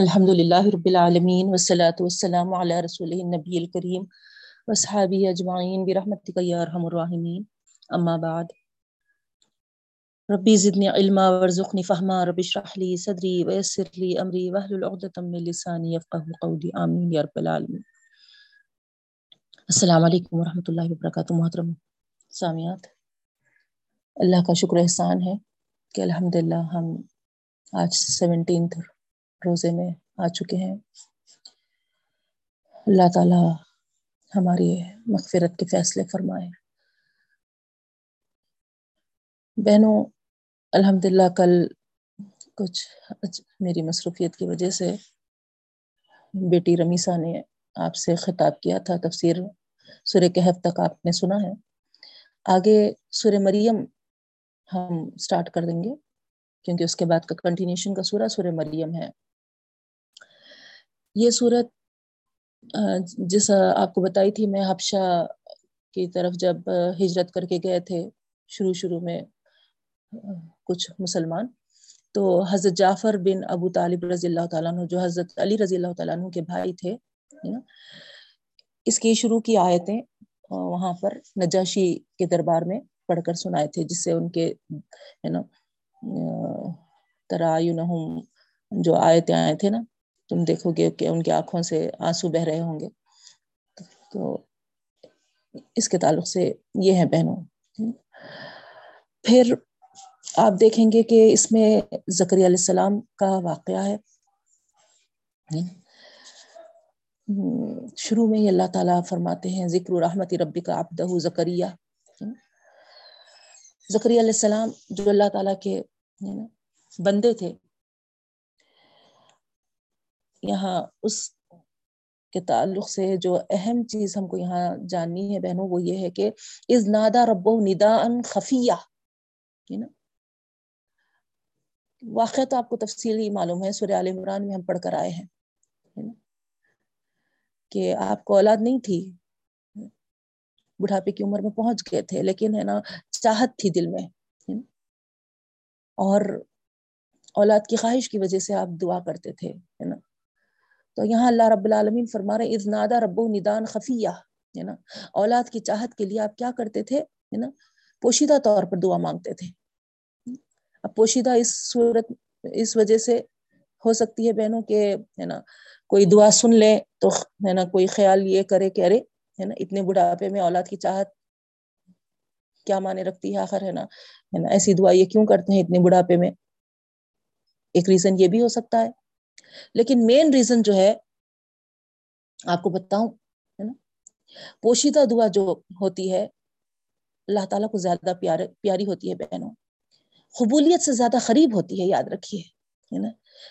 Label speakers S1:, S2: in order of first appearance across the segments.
S1: الحمد للہ رب العالمین والصلاة والسلام علی رسول النبی الکریم وصحابی اجمعین برحمتک یا ارحم الراحمین. اما بعد، ربی زدنی علما ورزقنی فہما، رب اشرح لی صدری ویسر لی امری واحلل عقدۃ من لسانی یفقهوا قولی. آمین یا رب العالمین. السلام علیکم ورحمۃ اللہ وبرکاتہ، محترم سامیات اللہ کا شکر احسان ہے کہ الحمدللہ ہم آج سیونٹینتھ روزے میں آ چکے ہیں۔ اللہ تعالی ہماری مغفرت کے فیصلے فرمائے۔ بہنوں الحمد للہ کل کچھ میری مصروفیت کی وجہ سے بیٹی رمیسا نے آپ سے خطاب کیا تھا۔ تفسیر سورہ کہف تک آپ نے سنا ہے۔ آگے سورہ مریم ہم سٹارٹ کر دیں گے، کیونکہ اس کے بعد کا کنٹینیوشن کا سورہ سورہ مریم ہے۔ یہ صورت جس آپ کو بتائی تھی میں حبشہ کی طرف جب ہجرت کر کے گئے تھے شروع شروع میں کچھ مسلمان، تو حضرت جعفر بن ابو طالب رضی اللہ تعالیٰ عنہ، جو حضرت علی رضی اللہ تعالیٰ عنہ کے بھائی تھے اس کی شروع کی آیتیں وہاں پر نجاشی کے دربار میں پڑھ کر سنائے تھے، جس سے ان کے، ہے نا جو آیتیں آئے تھے نا تم دیکھو گے کہ ان کی آنکھوں سے آنسو بہ رہے ہوں گے۔ تو اس کے تعلق سے یہ ہے بہنوں۔ پھر آپ دیکھیں گے کہ اس میں زکری علیہ السلام کا واقعہ ہے۔ شروع میں ہی اللہ تعالیٰ فرماتے ہیں، ذکر رحمت ربی کا آبدہ زکریہ زکری علیہ السلام جو اللہ تعالیٰ کے بندے تھے یہاں اس کے تعلق سے جو اہم چیز ہم کو یہاں جاننی ہے بہنوں، وہ یہ ہے کہ از نادا ربو ندا ان خفیہ واقعہ تو آپ کو تفصیلی معلوم ہے، سورہ عال عمران میں ہم پڑھ کر آئے ہیں۔ کہ آپ کو اولاد نہیں تھی، بڑھاپے کی عمر میں پہنچ گئے تھے، لیکن ہے نا چاہت تھی دل میں۔ اور اولاد کی خواہش کی وجہ سے آپ دعا کرتے تھے، ہے نا۔ تو یہاں اللہ رب العالمین فرما رہے از نادا رب ندان خفیہ، ہے نا؟ اولاد کی چاہت کے لیے آپ کیا کرتے تھے؟ ہے نا؟ پوشیدہ طور پر دعا مانگتے تھے۔ اب پوشیدہ اس صورت، اس وجہ سے ہو سکتی ہے بہنوں کہ، ہے نا، کوئی دعا سن لے تو، ہے نا، کوئی خیال یہ کرے کہ ارے، ہے نا، اتنے بڑھاپے میں اولاد کی چاہت کیا مانے رکھتی ہے آخر، ہے نا؟ ہے نا، ایسی دعا یہ کیوں کرتے ہیں اتنے بڑھاپے میں؟ ایک ریزن یہ بھی ہو سکتا ہے۔ لیکن مین ریزن جو ہے، آپ کو بتاؤں، ہے نا؟ پوشیدہ دعا جو ہوتی ہے، اللہ تعالیٰ کو زیادہ پیار، پیاری ہوتی ہے بہنوں۔ قبولیت سے زیادہ قریب ہوتی ہے، یاد رکھیے، ہے نا؟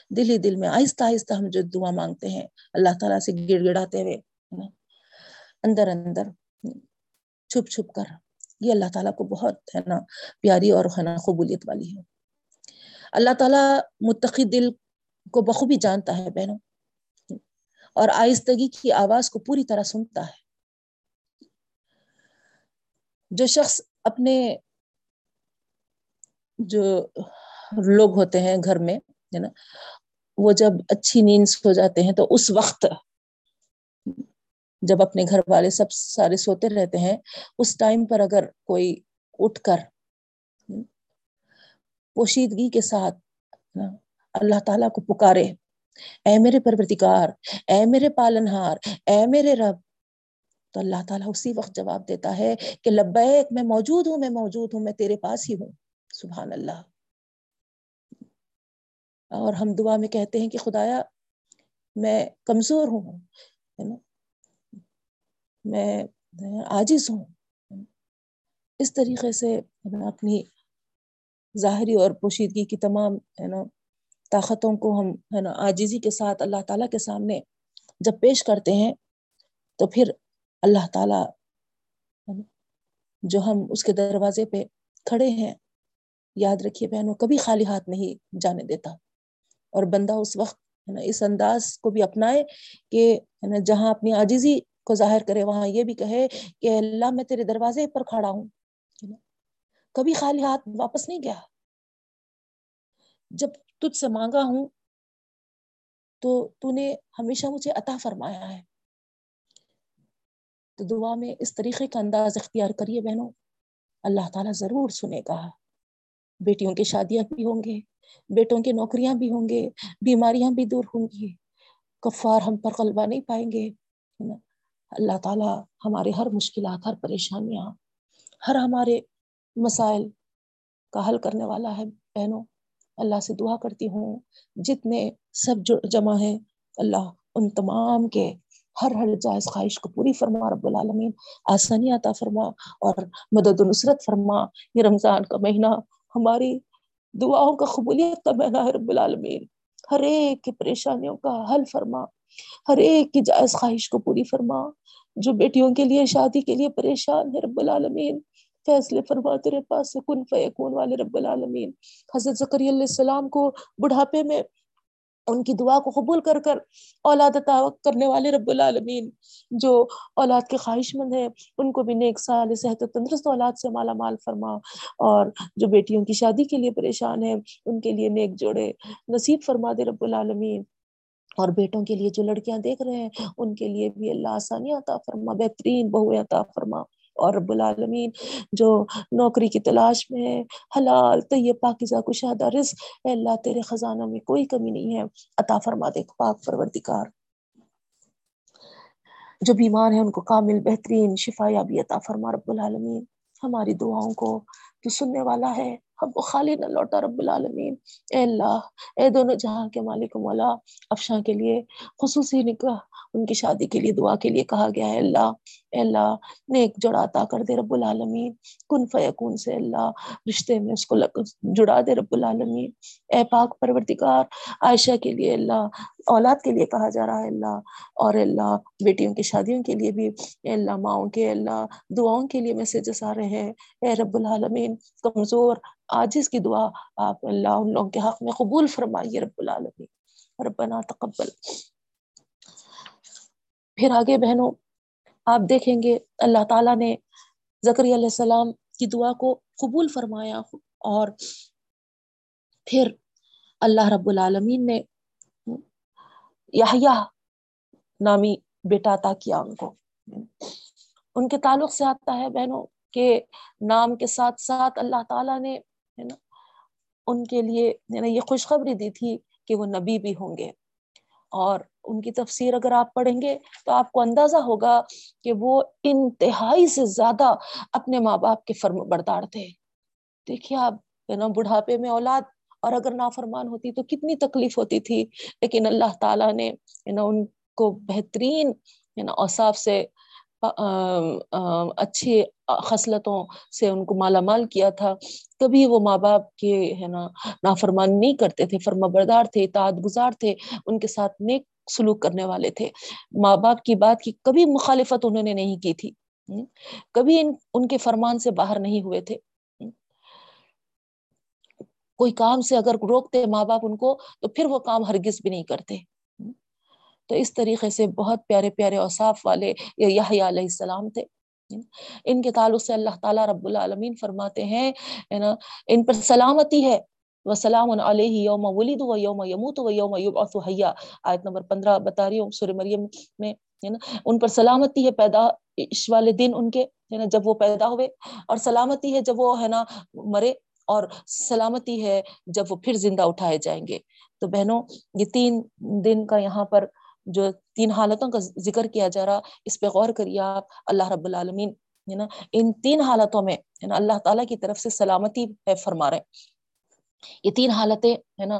S1: دل ہی دل میں آہستہ آہستہ ہم جو دعا مانگتے ہیں، اللہ تعالیٰ سے گڑ گڑاتے ہوئے اندر اندر، چھپ چھپ کر، یہ اللہ تعالیٰ کو بہت، ہے نا، پیاری اور، ہے نا، قبولیت والی ہے۔ اللہ تعالیٰ متقی دل کو بخوبی جانتا ہے بہنوں۔ اور آہستگی کی آواز کو پوری طرح سنتا ہے۔ جو شخص اپنے جو لوگ ہوتے ہیں گھر میں، ہے نا، وہ جب اچھی نیند سو جاتے ہیں تو اس وقت جب اپنے گھر والے سب سارے سوتے رہتے ہیں، اس ٹائم پر اگر کوئی اٹھ کر پوشیدگی کے ساتھ اللہ تعالیٰ کو پکارے۔ اے میرے پرورتکار اے میرے پالنہار، اے میرے رب۔ تو اللہ تعالیٰ اسی وقت جواب دیتا ہے کہ لبیک، میں موجود ہوں، میں موجود ہوں، میں تیرے پاس ہی ہوں۔ سبحان اللہ۔ اور ہم دعا میں کہتے ہیں کہ خدایا، میں کمزور ہوں میں عاجز ہوں۔ اس طریقے سے اپنی ظاہری اور پوشیدگی کی تمام، ہے نا طاقتوں کو ہم، ہے نا آجزی کے ساتھ اللہ تعالیٰ کے سامنے جب پیش کرتے ہیں، تو پھر اللہ تعالیٰ جو ہم اس کے دروازے پہ کھڑے ہیں، یاد رکھیے بہنوں، کبھی خالی ہاتھ نہیں جانے دیتا۔ اور بندہ اس وقت، ہے نا، اس انداز کو بھی اپنائے کہ، ہے نا، جہاں اپنی آجزی کو ظاہر کرے، وہاں یہ بھی کہے کہ اللہ میں تیرے دروازے پر کھڑا ہوں کبھی خالی ہاتھ واپس نہیں گیا۔ جب تجھ سے مانگا ہوں تو تو نے ہمیشہ مجھے عطا فرمایا ہے۔ تو دعا میں اس طریقے کا انداز اختیار کریے بہنوں۔ اللہ تعالیٰ ضرور سنے گا۔ بیٹیوں کی شادیاں بھی ہوں گے، بیٹوں کی نوکریاں بھی ہوں گے، بیماریاں بھی دور ہوں گی۔ کفار ہم پر غلبہ نہیں پائیں گے اللہ تعالیٰ ہمارے ہر مشکلات، ہر پریشانیاں، ہر ہمارے مسائل کا حل کرنے والا ہے بہنوں۔ اللہ سے دعا کرتی ہوں۔ جتنے سب جمع ہیں، اللہ ان تمام کے ہر ہر جائز خواہش کو پوری فرما، رب العالمین، آسانی عطا فرما اور مدد و نصرت فرما۔ یہ رمضان کا مہینہ ہماری دعاؤں کا قبولیت کا مہینہ ہے، رب العالمین۔ ہر ایک کی پریشانیوں کا حل فرما۔ ہر ایک کی جائز خواہش کو پوری فرما۔ جو بیٹیوں کے لیے، شادی کے لیے پریشان ہے رب العالمین۔ فیصلے فرما، تیرے پاس کن فیکون والے رب العالمین۔ حضرت ذکری علیہ السلام کو بڑھاپے میں ان کی دعا کو قبول کر کر اولاد عطا کرنے والے رب العالمین جو اولاد کے خواہش مند ہیں، ان کو بھی نیک سال صحت و تندرست اولاد سے مالا مال فرما۔ اور جو بیٹیوں کی شادی کے لیے پریشان ہیں، ان کے لیے نیک جوڑے نصیب فرما دے رب العالمین۔ اور بیٹوں کے لیے جو لڑکیاں دیکھ رہے ہیں، ان کے لیے بھی اللہ آسانی عطا فرما، بہترین بہو عطا فرما۔ اور رب العالمین جو نوکری کی تلاش میں ہے، حلال، طیب، پاکیزہ، کشادہ، رزق، اے اللہ، تیرے خزانوں میں کوئی کمی نہیں ہے۔ عطا فرما دے، پاک پروردگار۔ جو بیمار ہیں، ان کو کامل، بہترین شفا یابی عطا فرما رب العالمین۔ ہماری دعاؤں کو تو سننے والا ہے۔ ہم کو خالی نہ لوٹا رب العالمین۔ اے اللہ، اے دونوں جہاں کے مالک مولا، افشاں کے لیے خصوصی نکاح ان کی شادی کے لیے، دعا کے لیے کہا گیا ہے، اللہ، اے اللہ، نیک جڑا عطا کر دے رب العالمین۔ کن فیکون سے، اللہ، رشتے میں اس کو جڑا دے رب العالمین۔ اے پاک پروردگار، عائشہ کے لیے، اللہ، اولاد کے لیے کہا جا رہا ہے، اللہ۔ اور اللہ، بیٹیوں کی شادیوں کے لیے بھی۔ اے اللہ، ماؤں کے اللہ، دعاؤں کے لیے میسجز آ رہے ہیں۔ اے رب العالمین، کمزور آجز کی دعا آپ، اللہ، ان لوگوں کے حق میں قبول فرمائیے رب العالمین۔ ربنا تقبل۔ پھر آگے بہنوں، آپ دیکھیں گے اللہ تعالیٰ نے زکری علیہ السلام کی دعا کو قبول فرمایا اور پھر اللہ رب العالمین نے یحییٰ نامی بیٹا عطا کیا ان کو۔ ان کے تعلق سے آتا ہے بہنوں کہ نام کے ساتھ ساتھ اللہ تعالیٰ نے، ہے نا، ان کے لیے یعنی یہ خوشخبری دی تھی کہ وہ نبی بھی ہوں گے۔ اور ان کی تفسیر اگر آپ پڑھیں گے تو آپ کو اندازہ ہوگا کہ وہ انتہائی سے زیادہ اپنے ماں باپ کے فرم بردار تھے۔ دیکھیے آپ، ہے نا، بڑھاپے میں اولاد، اور اگر نافرمان ہوتی تو کتنی تکلیف ہوتی تھی، لیکن اللہ تعالیٰ نے، ہے نا، ان کو بہترین، ہے نا، اوصاف سے اچھی خصلتوں سے ان کو مالا مال کیا تھا۔ کبھی وہ ماں باپ کے، ہے نا نافرمان نہیں کرتے تھے، فرما بردار تھے، اطاعت گزار تھے، ان کے ساتھ نیک سلوک کرنے والے تھے۔ ماں باپ کی بات کی کبھی مخالفت انہوں نے نہیں کی تھی۔ کبھی ان ان کے فرمان سے باہر نہیں ہوئے تھے۔ کوئی کام سے اگر روکتے ماں باپ ان کو، تو پھر وہ کام ہرگز بھی نہیں کرتے۔ تو اس طریقے سے بہت پیارے پیارے اوصاف والے علیہ السلام تھے۔ ان کے تعلق سے اللہ تعالیٰ رب العالمین فرماتے ہیں ان پر سلامتی ہے۔ وہ سلام علیہ یوم ولید و یوم یموت و یوم یبعث حیا۔ آیت نمبر پندرہ، بتا رہی ہوں، سورہ مریم میں، ہے نا، ان پر سلامتی ہے پیدا، اس والے دن ان کے، ہے نا، جب وہ پیدا ہوئے، اور سلامتی ہے جب وہ، ہے نا، مرے، اور سلامتی ہے جب وہ پھر زندہ اٹھائے جائیں گے۔ تو بہنوں، یہ تین دن کا یہاں پر جو تین حالتوں کا ذکر کیا جا رہا، اس پہ غور کریے آپ، اللہ رب العالمین، ہے نا، ان تین حالتوں میں، ہے نا، اللہ تعالیٰ کی طرف سے سلامتی ہے، فرما رہے ہیں۔ یہ تین حالتیں، ہے نا،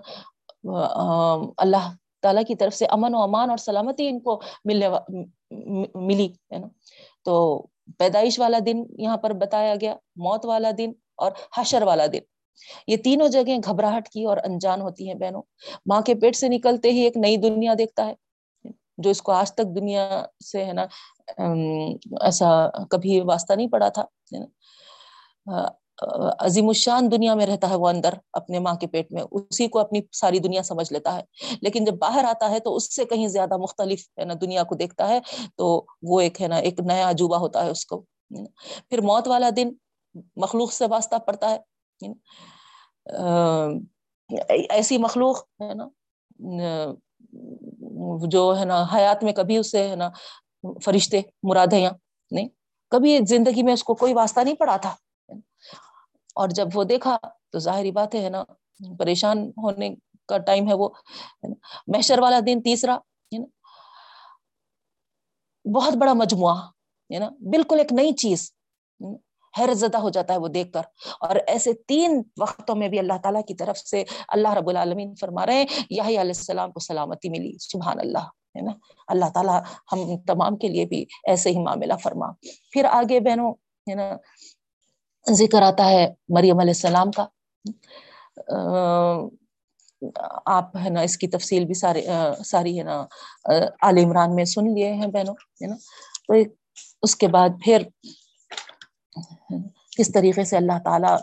S1: اللہ تعالیٰ کی طرف سے امن و امان اور سلامتی ان کو ملنے ملی، ہے نا۔ تو پیدائش والا دن یہاں پر بتایا گیا، موت والا دن اور حشر والا دن۔ یہ تینوں جگہیں گھبراہٹ کی اور انجان ہوتی ہیں بہنوں۔ ماں کے پیٹ سے نکلتے ہی ایک نئی دنیا دیکھتا ہے، جو اس کو آج تک دنیا سے، ہے نا ایسا کبھی واسطہ نہیں پڑا تھا عظیم الشان دنیا میں رہتا ہے وہ اندر اپنے ماں کے پیٹ میں، اسی کو اپنی ساری دنیا سمجھ لیتا ہے۔ لیکن جب باہر آتا ہے تو اس سے کہیں زیادہ مختلف، ہے نا، دنیا کو دیکھتا ہے۔ تو وہ ایک، ہے نا، ایک نیا عجوبہ ہوتا ہے اس کو۔ پھر موت والا دن مخلوق سے واسطہ پڑتا ہے۔ ایسی مخلوق، ہے نا، جو، ہے نا، حیات میں کبھی اسے، ہے نا، فرشتے مراد ہیں نہیں، کبھی زندگی میں اس کو کوئی واسطہ نہیں پڑا تھا۔ اور جب وہ دیکھا تو ظاہری بات ہے نا، پریشان ہونے کا ٹائم ہے وہ محشر والا دن تیسرا بہت بڑا مجموعہ، ہے نا؟ بالکل ایک نئی چیز حیرت زدہ ہو جاتا ہے وہ دیکھ کر۔ اور ایسے تین وقتوں میں بھی اللہ تعالیٰ کی طرف سے اللہ رب العالمین فرما رہے ہیں یہی علیہ السلام کو سلامتی ملی، سبحان اللہ، ہے نا؟ اللہ تعالیٰ ہم تمام کے لیے بھی ایسے ہی معاملہ فرما۔ پھر آگے بہنوں، ہے نا؟ ذکر آتا ہے مریم علیہ السلام کا۔ آپ ہے نا، اس کی تفصیل بھی سارے ساری ہے نا عال عمران میں سن لیے ہیں بہنوں، ہے نا۔ تو اس کے بعد پھر کس طریقے سے اللہ تعالیٰ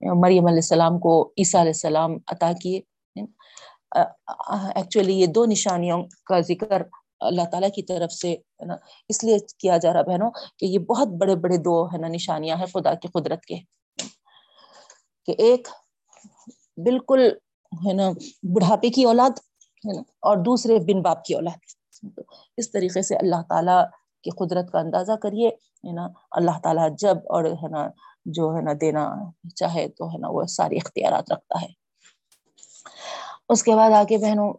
S1: مریم علیہ السلام کو عیسیٰ علیہ السلام عطا کیے ایکچولی یہ دو نشانیوں کا ذکر اللہ تعالیٰ کی طرف سے، ہے نا؟ اس لیے کیا جا رہا بہنوں کہ یہ بہت بڑے بڑے دو، ہے نا، نشانیاں ہیں خدا کی قدرت کے۔ کہ ایک بالکل، ہے نا، بڑھاپے کی اولاد، ہے نا، اور دوسرے بن باپ کی اولاد۔ اس طریقے سے اللہ تعالیٰ کی قدرت کا اندازہ کریے، ہے نا، اللہ تعالیٰ جب اور، ہے نا، جو، ہے نا، دینا چاہے تو، ہے نا، وہ ساری اختیارات رکھتا ہے۔ اس کے بعد آگے بہنوں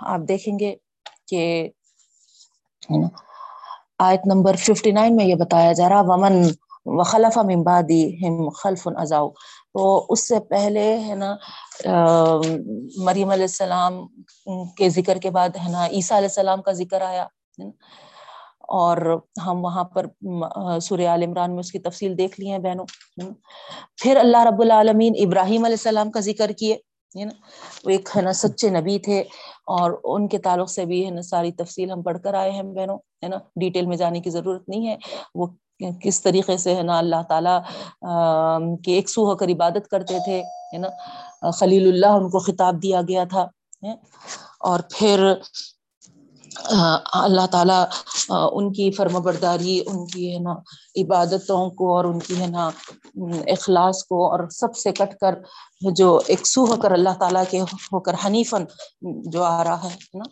S1: آپ دیکھیں گے کہ آیت نمبر 59 میں یہ بتایا جا رہا، ومن وخلف من بعدهم خلف ازاؤ تو اس سے پہلے ہے نا مریم علیہ السلام کے ذکر کے بعد ہے نا، عیسیٰ علیہ السلام کا ذکر آیا اور ہم وہاں پر سورہ عال عمران میں اس کی تفصیل دیکھ لی ہیں بہنوں پھر اللہ رب العالمین ابراہیم علیہ السلام کا ذکر کیے۔ وہ ایک ہے نا سچے نبی تھے اور ان کے تعلق سے بھی ہے نا ساری تفصیل ہم پڑھ کر آئے ہیں بہنوں، ہے نا؟ ڈیٹیل میں جانے کی ضرورت نہیں ہے۔ وہ کس طریقے سے ہے نا اللہ تعالیٰ کی ایک سو ہو کر عبادت کرتے تھے، ہے نا؟ خلیل اللہ ان کو خطاب دیا گیا تھا اور پھر اللہ تعالیٰ ان کی فرم برداری ان کی ہے نا عبادتوں کو اور ان کی ہے نا اخلاص کو اور سب سے کٹ کر جو ایک سو ہو کر اللہ تعالیٰ کے ہو کر حنیفن جو آ رہا ہے نا،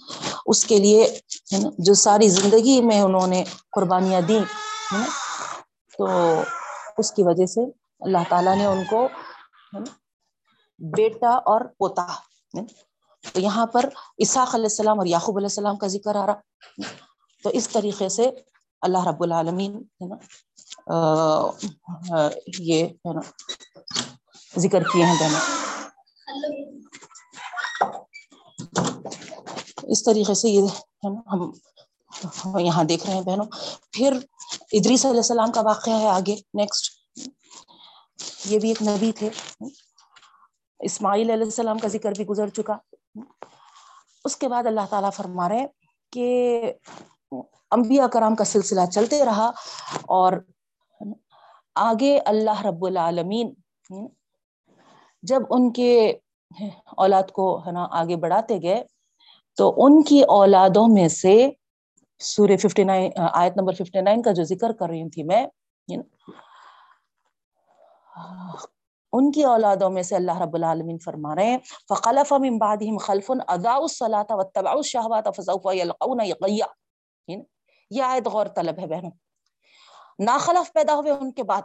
S1: اس کے لیے، ہے نا، جو ساری زندگی میں انہوں نے قربانیاں دی ہے نا، تو اس کی وجہ سے اللہ تعالیٰ نے ان کو بیٹا اور پوتا تو یہاں پر اسحاق علیہ السلام اور یعقوب علیہ السلام کا ذکر آ رہا۔ تو اس طریقے سے اللہ رب العالمین ہے نا یہ ہے نا، ذکر کیے ہیں دونوں اس طریقے سے یہ ہے نا ہم یہاں دیکھ رہے ہیں بہنوں۔ پھر ادریس علیہ السلام کا واقعہ ہے آگے نیکسٹ یہ بھی ایک نبی تھے۔ اسماعیل علیہ السلام کا ذکر بھی گزر چکا۔ اس کے بعد اللہ تعالیٰ فرما رہے کہ انبیاء کرام کا سلسلہ چلتے رہا اور آگے اللہ رب العالمین جب ان کے اولاد کو ہے نا آگے بڑھاتے گئے تو ان کی اولادوں میں سے سورہ 59 آیت نمبر 59 کا جو ذکر کر رہی تھی میں ان کی اولادوں میں سے اللہ رب العالمین فرما رہے ہیں فخلف من بعدهم خلف اضاعوا الصلاة واتبعوا الشهوات فسوف يلقون غيا یعنی یہ آیت غور طلب ہے بہنوں۔ ناخلف پیدا ہوئے ان کے بعد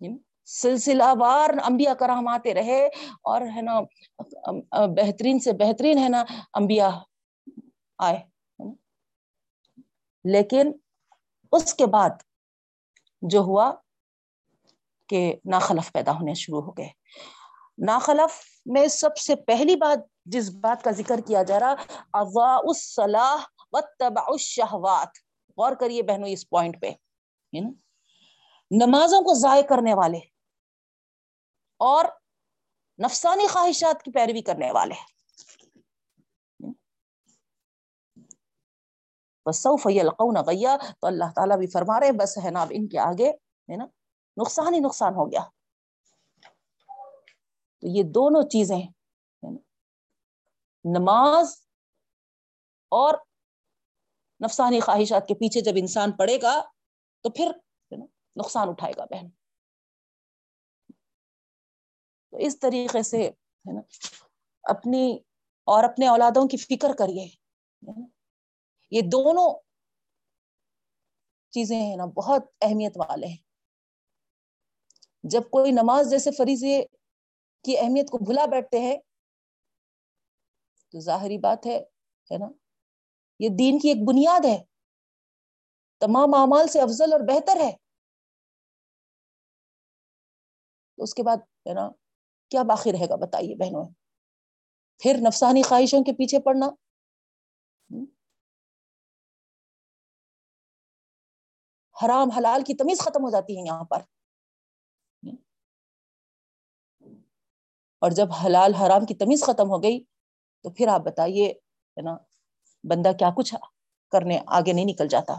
S1: یعنی سلسلہ وار انبیاء کرام آتے رہے اور ہے نا بہترین سے بہترین ہے نا انبیاء آئے۔ یعنی لیکن اس کے بعد جو ہوا کہ ناخلف پیدا ہونے شروع ہو گئے۔ ناخلف میں سب سے پہلی بات جس بات کا ذکر کیا جا رہا اضاء الصلاح واتبع الشہوات۔ غور کریے بہنوں اس پوائنٹ پہ۔ نمازوں کو ضائع کرنے والے اور نفسانی خواہشات کی پیروی کرنے والے۔ سوف یلقون غیا تو اللہ تعالیٰ بھی فرما رہے بس ہے نا، اب ان کے آگے، ہے نا؟ نقصان ہی نقصان ہو گیا۔ تو یہ دونوں چیزیں نماز اور نفسانی خواہشات کے پیچھے جب انسان پڑے گا تو پھر نقصان اٹھائے گا بہن۔ تو اس طریقے سے ہے نا اپنی اور اپنے اولادوں کی فکر کریے۔ یہ دونوں چیزیں ہیں نا، بہت اہمیت والے ہیں۔ جب کوئی نماز جیسے فریضے کی اہمیت کو بھلا بیٹھتے ہیں، تو ظاہری بات ہے نا؟ یہ دین کی ایک بنیاد ہے۔ تمام اعمال سے افضل اور بہتر ہے۔ تو اس کے بعد، ہے نا، کیا باقی رہے گا بتائیے بہنوں؟ پھر نفسانی خواہشوں کے پیچھے پڑنا۔ حرام حلال کی تمیز ختم ہو جاتی ہے یہاں پر۔ اور جب حلال حرام کی تمیز ختم ہو گئی تو پھر آپ بتائیے، ہے نا، بندہ کیا کچھ کرنے آگے نہیں نکل جاتا؟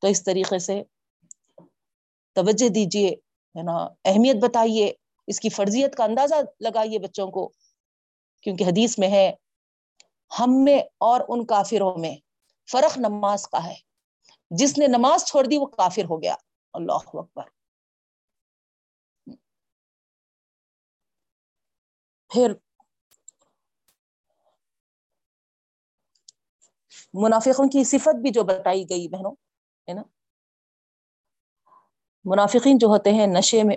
S1: تو اس طریقے سے توجہ دیجیے، ہے نا، اہمیت بتائیے، اس کی فرضیت کا اندازہ لگائیے بچوں کو، کیونکہ حدیث میں ہے، ہم میں اور ان کافروں میں فرق نماز کا ہے۔ جس نے نماز چھوڑ دی وہ کافر ہو گیا۔ اللہ اکبر۔ پھر منافقوں کی صفت بھی جو بتائی گئی بہنوں، ہے نا؟ منافقین جو ہوتے ہیں نشے میں،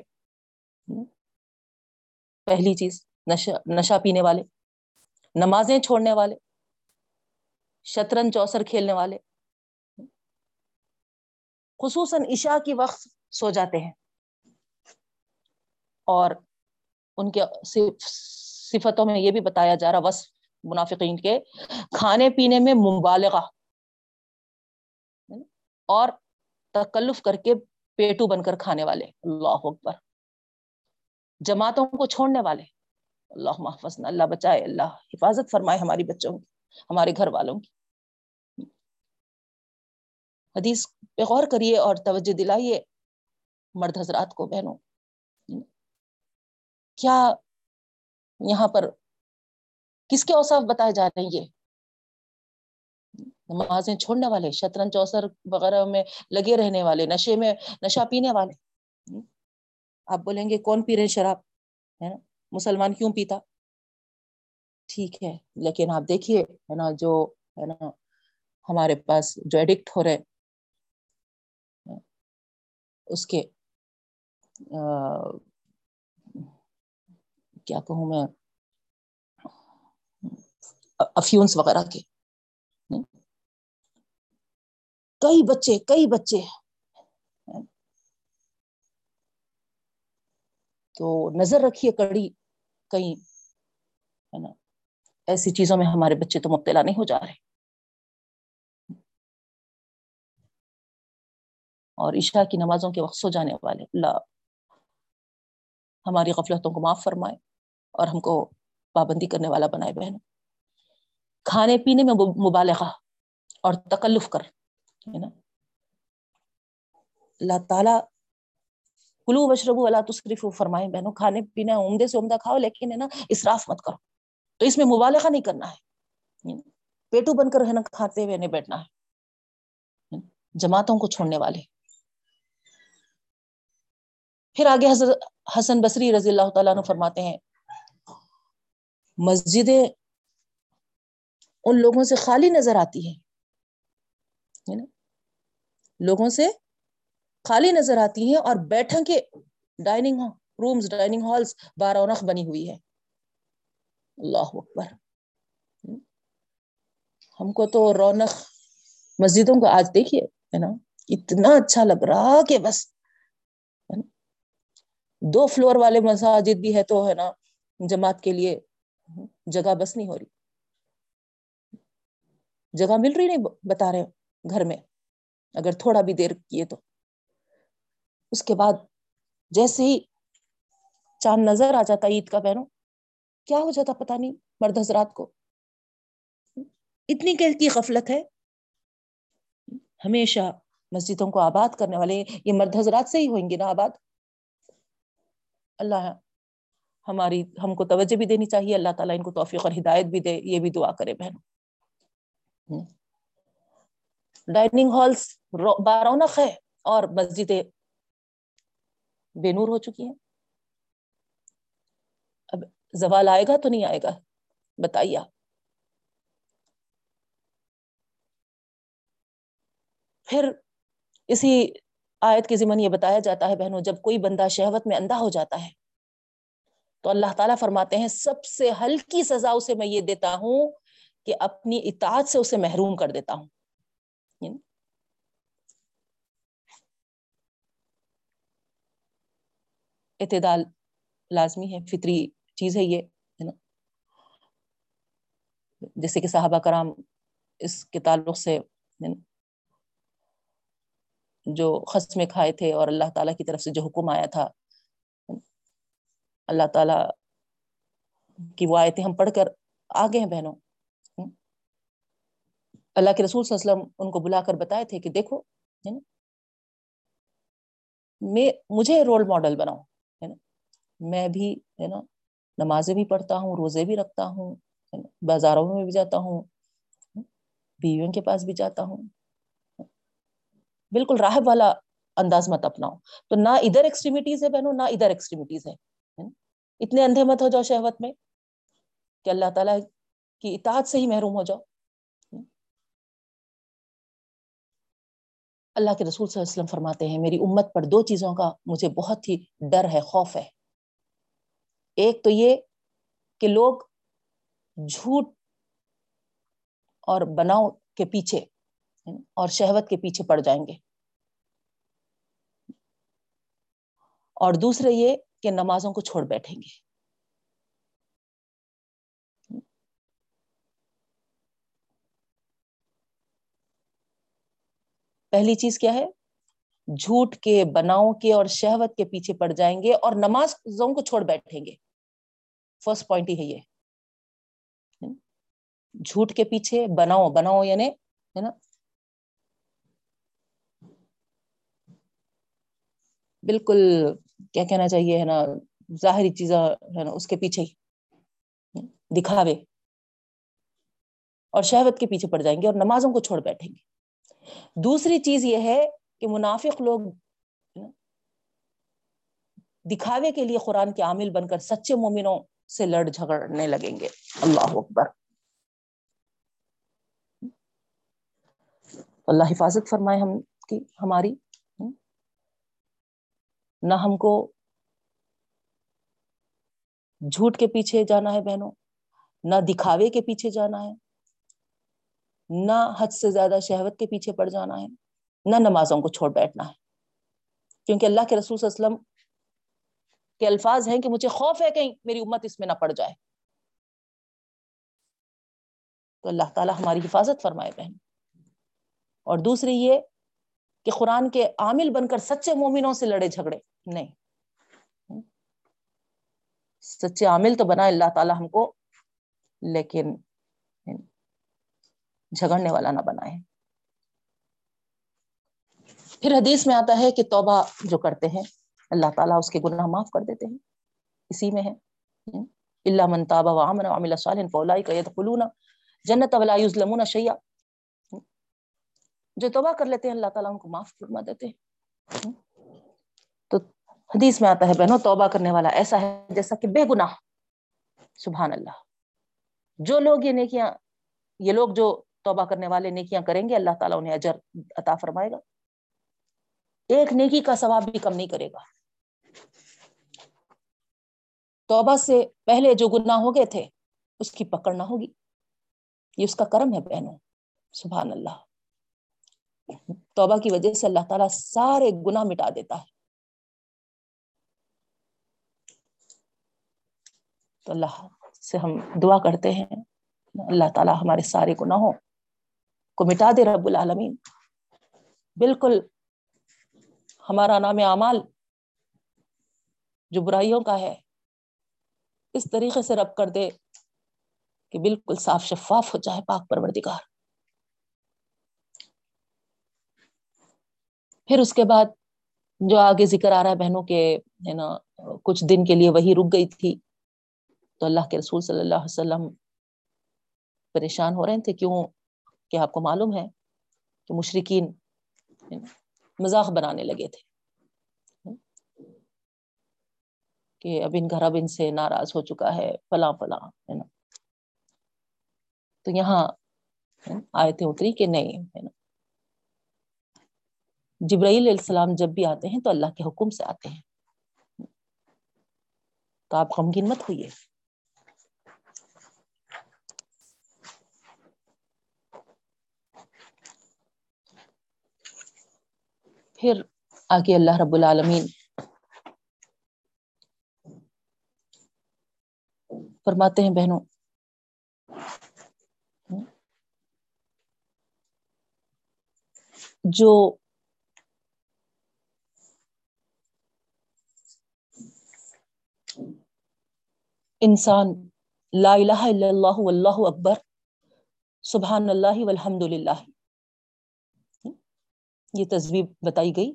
S1: پہلی چیز نشا نشہ پینے والے، نمازیں چھوڑنے والے، شطرنج چوسر کھیلنے والے، خصوصاً عشاء کی وقت سو جاتے ہیں۔ اور ان کے صفتوں میں یہ بھی بتایا جا رہا وصف منافقین کے، کھانے پینے میں مبالغہ، اور تکلف کر کے پیٹو بن کر کھانے والے، اللہ اکبر، جماعتوں کو چھوڑنے والے، اللہ محفظ اللہ بچائے، اللہ حفاظت فرمائے ہماری بچوں کی، ہمارے گھر والوں کی۔ حدیث پہ غور کریے اور توجہ دلائیے مرد حضرات کو، بہنوں۔ کیا یہاں پر کس کے اوصاف بتائے جا رہے ہیں یہ؟ نمازیں چھوڑنے والے، شطرنج چوسر وغیرہ میں لگے رہنے والے، نشے میں، نشہ پینے والے۔ آپ بولیں گے کون پی رہے شراب؟ ہے نا؟ مسلمان کیوں پیتا؟ ٹھیک ہے، لیکن آپ دیکھیے، ہے نا، جو، ہے نا، ہمارے پاس جو ایڈکٹ ہو رہے اس کے کیا کہوں میں؟ افیونس وغیرہ کے۔ کئی بچے کئی بچے تو نظر رکھیے کڑی کہیں، ہے نا؟ ایسی چیزوں میں ہمارے بچے تو مبتلا نہیں ہو جا رہے۔ اور عشاء کی نمازوں کے وقت سو جانے والے۔ اللہ ہماری غفلتوں کو معاف فرمائے۔ اور ہم کو پابندی کرنے والا بنائے بہن۔ کھانے پینے میں مبالغہ اور تکلف کر، ہے نا؟ اللہ تعالی کلو بشربو اللہ تصریف فرمائے بہنوں، کھانے پینے عمدے سے عمدہ کھاؤ، لیکن ہے نا، اسراف مت کرو۔ تو اس میں مبالغہ نہیں کرنا ہے۔ پیٹو بن کر ہے نا، کھاتے ہوئے نہیں بیٹھنا ہے۔ جماعتوں کو چھوڑنے والے۔ پھر آگے حضرت حسن بصری رضی اللہ تعالیٰ نے فرماتے ہیں مسجدیں ان لوگوں سے خالی نظر آتی ہے لوگوں سے خالی نظر آتی ہیں اور بیٹھن کے ڈائننگ رومز ڈائننگ ہالس بارونق بنی ہوئی ہے۔ اللہ اکبر۔ ہم کو تو رونق مسجدوں کو آج دیکھیے، ہے نا؟ اتنا اچھا لگ رہا کہ بس دو فلور والے مساجد بھی ہے تو، ہے نا، جماعت کے لیے جگہ بس نہیں ہو رہی۔ جگہ مل رہی نہیں، بتا رہے گھر میں۔ اگر تھوڑا بھی دیر کیے تو۔ اس کے بعد جیسے ہی چاند نظر آ جاتا عید کا بہنوں کیا ہو جاتا پتا نہیں، مرد حضرات کو۔ اتنی کی غفلت ہے۔ ہمیشہ مسجدوں کو آباد کرنے والے یہ مرد حضرات سے ہی ہوئیں گے نا آباد۔ اللہ ہماری، ہم کو توجہ بھی دینی چاہیے، اللہ تعالیٰ ان کو توفیق اور ہدایت بھی دے، یہ بھی دعا کرے بہن ڈائننگ ہالس بارونق ہے اور مسجدیں بے نور ہو چکی ہیں۔ اب زوال آئے گا تو نہیں آئے گا؟ بتائیے پھر اسی آیت کے ذمن یہ بتایا جاتا ہے بہنوں، جب کوئی بندہ شہوت میں اندھا ہو جاتا ہے تو اللہ تعالیٰ فرماتے ہیں، سب سے ہلکی سزا اسے میں یہ دیتا ہوں کہ اپنی اطاعت سے اسے محروم کر دیتا ہوں۔ یعنی اعتدال لازمی ہے، فطری چیز ہے یہ، ہے نا؟ جیسے کہ صحابہ کرام اس کے تعلق سے جو خسمے کھائے تھے اور اللہ تعالیٰ کی طرف سے جو حکم آیا تھا اللہ تعالیٰ کی وہ آیتیں ہم پڑھ کر آگے ہیں بہنوں۔ اللہ کے رسول صلی اللہ علیہ وسلم ان کو بلا کر بتائے تھے کہ دیکھو، ہے نا؟ میں، مجھے رول ماڈل بناؤ، ہے نا؟ میں بھی، ہے نا، نمازیں بھی پڑھتا ہوں، روزے بھی رکھتا ہوں بازاروں میں بھی جاتا ہوں بیویوں کے پاس بھی جاتا ہوں۔ بالکل راہب والا انداز مت اپناؤ۔ تو نہ ادھر ایکسٹریمٹیز ہے بہنوں، نہ ادھر ایکسٹریمٹیز ہے۔ اتنے اندھے مت ہو جاؤ شہوت میں کہ اللہ تعالیٰ کی اطاعت سے ہی محروم ہو جاؤ۔ اللہ کے رسول صلی اللہ علیہ وسلم فرماتے ہیں، میری امت پر دو چیزوں کا مجھے بہت ہی ڈر ہے، خوف ہے۔ ایک تو یہ کہ لوگ جھوٹ اور بناؤ کے پیچھے اور شہوت کے پیچھے پڑ جائیں گے۔ اور دوسرے یہ کہ نمازوں کو چھوڑ بیٹھیں گے۔ پہلی چیز کیا ہے؟ جھوٹ کے بناؤ کے اور شہوت کے پیچھے پڑ جائیں گے اور نمازوں کو چھوڑ بیٹھیں گے۔ فرسٹ پوائنٹ ہی ہے یہ۔ جھوٹ کے پیچھے بناؤ بناؤ یعنی ہے نا؟ بالکل کیا کہنا چاہیے، ہے نا، ظاہری چیزیں ہے نا، اس کے پیچھے ہی دکھاوے۔ اور شہوت کے پیچھے پڑ جائیں گے اور نمازوں کو چھوڑ بیٹھیں گے۔ دوسری چیز یہ ہے کہ منافق لوگ دکھاوے کے لیے قرآن کے عامل بن کر سچے مومنوں سے لڑ جھگڑنے لگیں گے۔ اللہ اکبر۔ اللہ حفاظت فرمائے ہم کی، ہماری۔ نہ ہم کو جھوٹ کے پیچھے جانا ہے بہنوں، نہ دکھاوے کے پیچھے جانا ہے، نہ حد سے زیادہ شہوت کے پیچھے پڑ جانا ہے، نہ نمازوں کو چھوڑ بیٹھنا ہے۔ کیونکہ اللہ کے رسول صلی اللہ علیہ وسلم کے الفاظ ہیں کہ مجھے خوف ہے کہیں میری امت اس میں نہ پڑ جائے۔ تو اللہ تعالیٰ ہماری حفاظت فرمائے بہن۔ اور دوسری یہ کہ قرآن کے عامل بن کر سچے مومنوں سے لڑے جھگڑے۔ نہیں۔ سچے عامل تو بنا اللہ تعالیٰ ہم کو، لیکن جھگڑنے والا نہ بنائے۔ پھر حدیث میں آتا ہے کہ توبہ جو کرتے ہیں، اللہ تعالیٰ اس کے گناہ معاف کر دیتے ہیں۔ اسی میں ہے۔ اللہ من وعمل وعمل فاولئک يدخلون جنت ولا يظلمون شيئا جو توبہ کر لیتے ہیں، اللہ تعالیٰ ان کو معاف فرما دیتے ہیں۔ حدیث میں آتا ہے، بہنوں، توبہ کرنے والا ایسا ہے جیسا کہ بے گناہ۔ سبحان اللہ۔ جو لوگ یہ نیکیاں، یہ لوگ جو توبہ کرنے والے نیکیاں کریں گے، اللہ تعالیٰ انہیں اجر عطا فرمائے گا۔ ایک نیکی کا ثواب بھی کم نہیں کرے گا۔ توبہ سے پہلے جو گناہ ہو گئے تھے، اس کی پکڑ نہ ہوگی۔ یہ اس کا کرم ہے بہنوں۔ سبحان اللہ۔ توبہ کی وجہ سے اللہ تعالیٰ سارے گناہ مٹا دیتا ہے۔ تو اللہ سے ہم دعا کرتے ہیں اللہ تعالیٰ ہمارے سارے گناہوں کو مٹا دے رب العالمین۔ بالکل ہمارا نام اعمال جو برائیوں کا ہے، اس طریقے سے رب کر دے کہ بالکل صاف شفاف ہو جائے پاک پروردگار۔ پھر اس کے بعد جو آگے ذکر آ رہا ہے بہنوں کے، ہے نا، کچھ دن کے لیے وہی رک گئی تھی۔ تو اللہ کے رسول صلی اللہ علیہ وسلم پریشان ہو رہے تھے، کیوں؟ کہ آپ کو معلوم ہے کہ مشرقین مذاق بنانے لگے تھے۔ کہ اب ان کا رب ان سے ناراض ہو چکا ہے، فلاں فلاں، ہے نا۔ تو یہاں آیتیں اتری کہ نہیں، ہے نا۔ جبرائیل علیہ السلام جب بھی آتے ہیں تو اللہ کے حکم سے آتے ہیں۔ تو آپ غمگین مت ہوئیے۔ پھر آگے اللہ رب العالمین فرماتے ہیں بہنوں، جو انسان لا الہ الا اللہ واللہ اکبر، سبحان اللہ والحمد للہ یہ تصویر بتائی گئی۔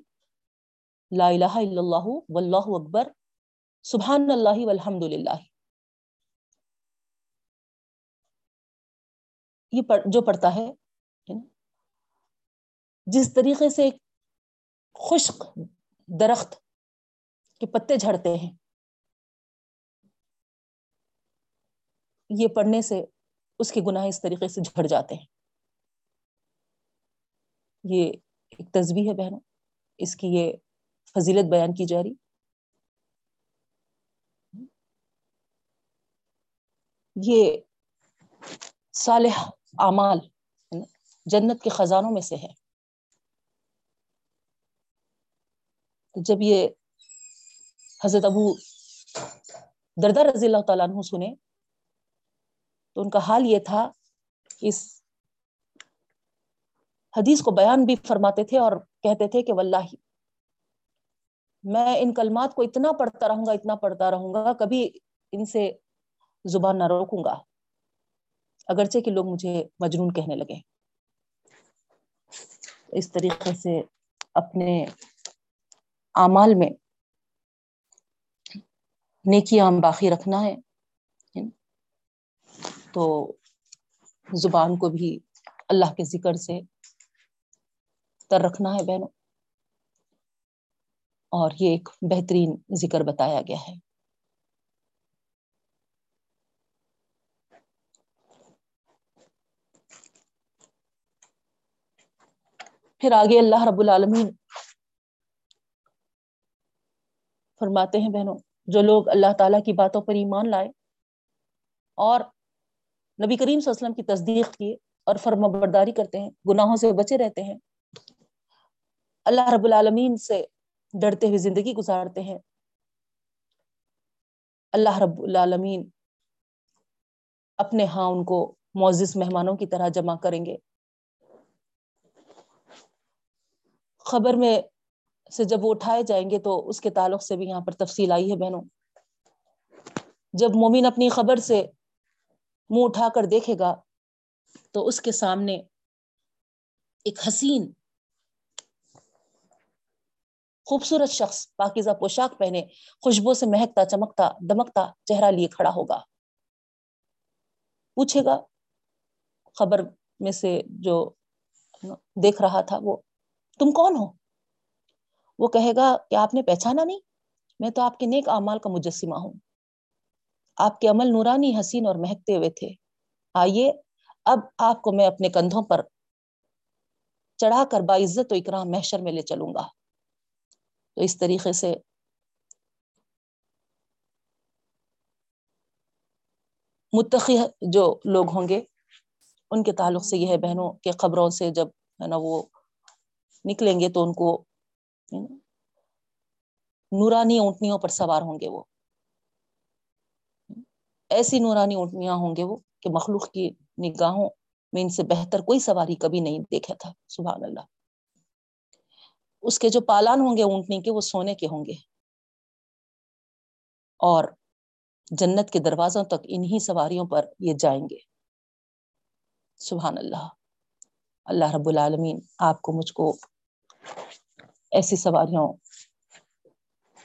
S1: لا الہ الا اللہ، واللہ اکبر، سبحان اللہ والحمد للہ یہ جو پڑھتا ہے یعنی جس طریقے سے ایک خشک درخت کے پتے جھڑتے ہیں، یہ پڑھنے سے اس کے گناہ اس طریقے سے جھڑ جاتے ہیں۔ یہ ایک تصویر ہے بہنوں، اس کی یہ فضیلت بیان کی جا رہی۔ یہ صالح اعمال جنت کے خزانوں میں سے ہے۔ جب یہ حضرت ابو دردہ رضی اللہ تعالیٰ عنہ سنے تو ان کا حال یہ تھا اس حدیث کو بیان بھی فرماتے تھے اور کہتے تھے کہ واللہ میں ان کلمات کو اتنا پڑھتا رہوں گا، اتنا پڑھتا رہوں گا، کبھی ان سے زبان نہ روکوں گا۔ اگرچہ کہ لوگ مجھے مجنون کہنے لگے۔ اس طریقے سے اپنے اعمال میں نیکی عام باقی رکھنا ہے۔ تو زبان کو بھی اللہ کے ذکر سے تر رکھنا ہے بہنوں۔ اور یہ ایک بہترین ذکر بتایا گیا ہے۔ پھر آگے اللہ رب العالمین فرماتے ہیں بہنوں، جو لوگ اللہ تعالیٰ کی باتوں پر ایمان لائے اور نبی کریم صلی اللہ علیہ وسلم کی تصدیق کی اور فرما برداری کرتے ہیں، گناہوں سے بچے رہتے ہیں اللہ رب العالمین سے ڈرتے ہوئے زندگی گزارتے ہیں۔ اللہ رب العالمین اپنے ہاں ان کو معزز مہمانوں کی طرح جمع کریں گے۔ خبر میں سے جب وہ اٹھائے جائیں گے تو اس کے تعلق سے بھی یہاں پر تفصیل آئی ہے بہنوں۔ جب مومن اپنی خبر سے منہ اٹھا کر دیکھے گا تو اس کے سامنے ایک حسین خوبصورت شخص، پاکیزہ پوشاک پہنے خوشبو سے مہکتا، چمکتا، دمکتا چہرہ لیے کھڑا ہوگا۔ پوچھے گا، خبر میں سے جو دیکھ رہا تھا وہ، تم کون ہو؟ وہ کہے گا کہ آپ نے پہچانا نہیں؟ میں تو آپ کے نیک اعمال کا مجسمہ ہوں۔ آپ کے عمل نورانی، حسین اور مہکتے ہوئے تھے۔ آئیے، اب آپ کو میں اپنے کندھوں پر چڑھا کر باعزت و اکرام محشر میں لے چلوں گا۔ تو اس طریقے سے۔ متقی جو لوگ ہوں گے، ان کے تعلق سے یہ ہے بہنوں کے خبروں سے جب ہے نا وہ نکلیں گے تو ان کو نورانی اونٹنیوں پر سوار ہوں گے وہ۔ ایسی نورانی اونٹنیاں ہوں گے وہ کہ مخلوق کی نگاہوں میں ان سے بہتر کوئی سواری کبھی نہیں دیکھا تھا۔ سبحان اللہ۔ اس کے جو پالان ہوں گے اونٹنی کے وہ سونے کے ہوں گے۔ اور جنت کے دروازوں تک انہی سواریوں پر یہ جائیں گے۔ سبحان اللہ۔ اللہ رب العالمین آپ کو مجھ کو ایسی سواریوں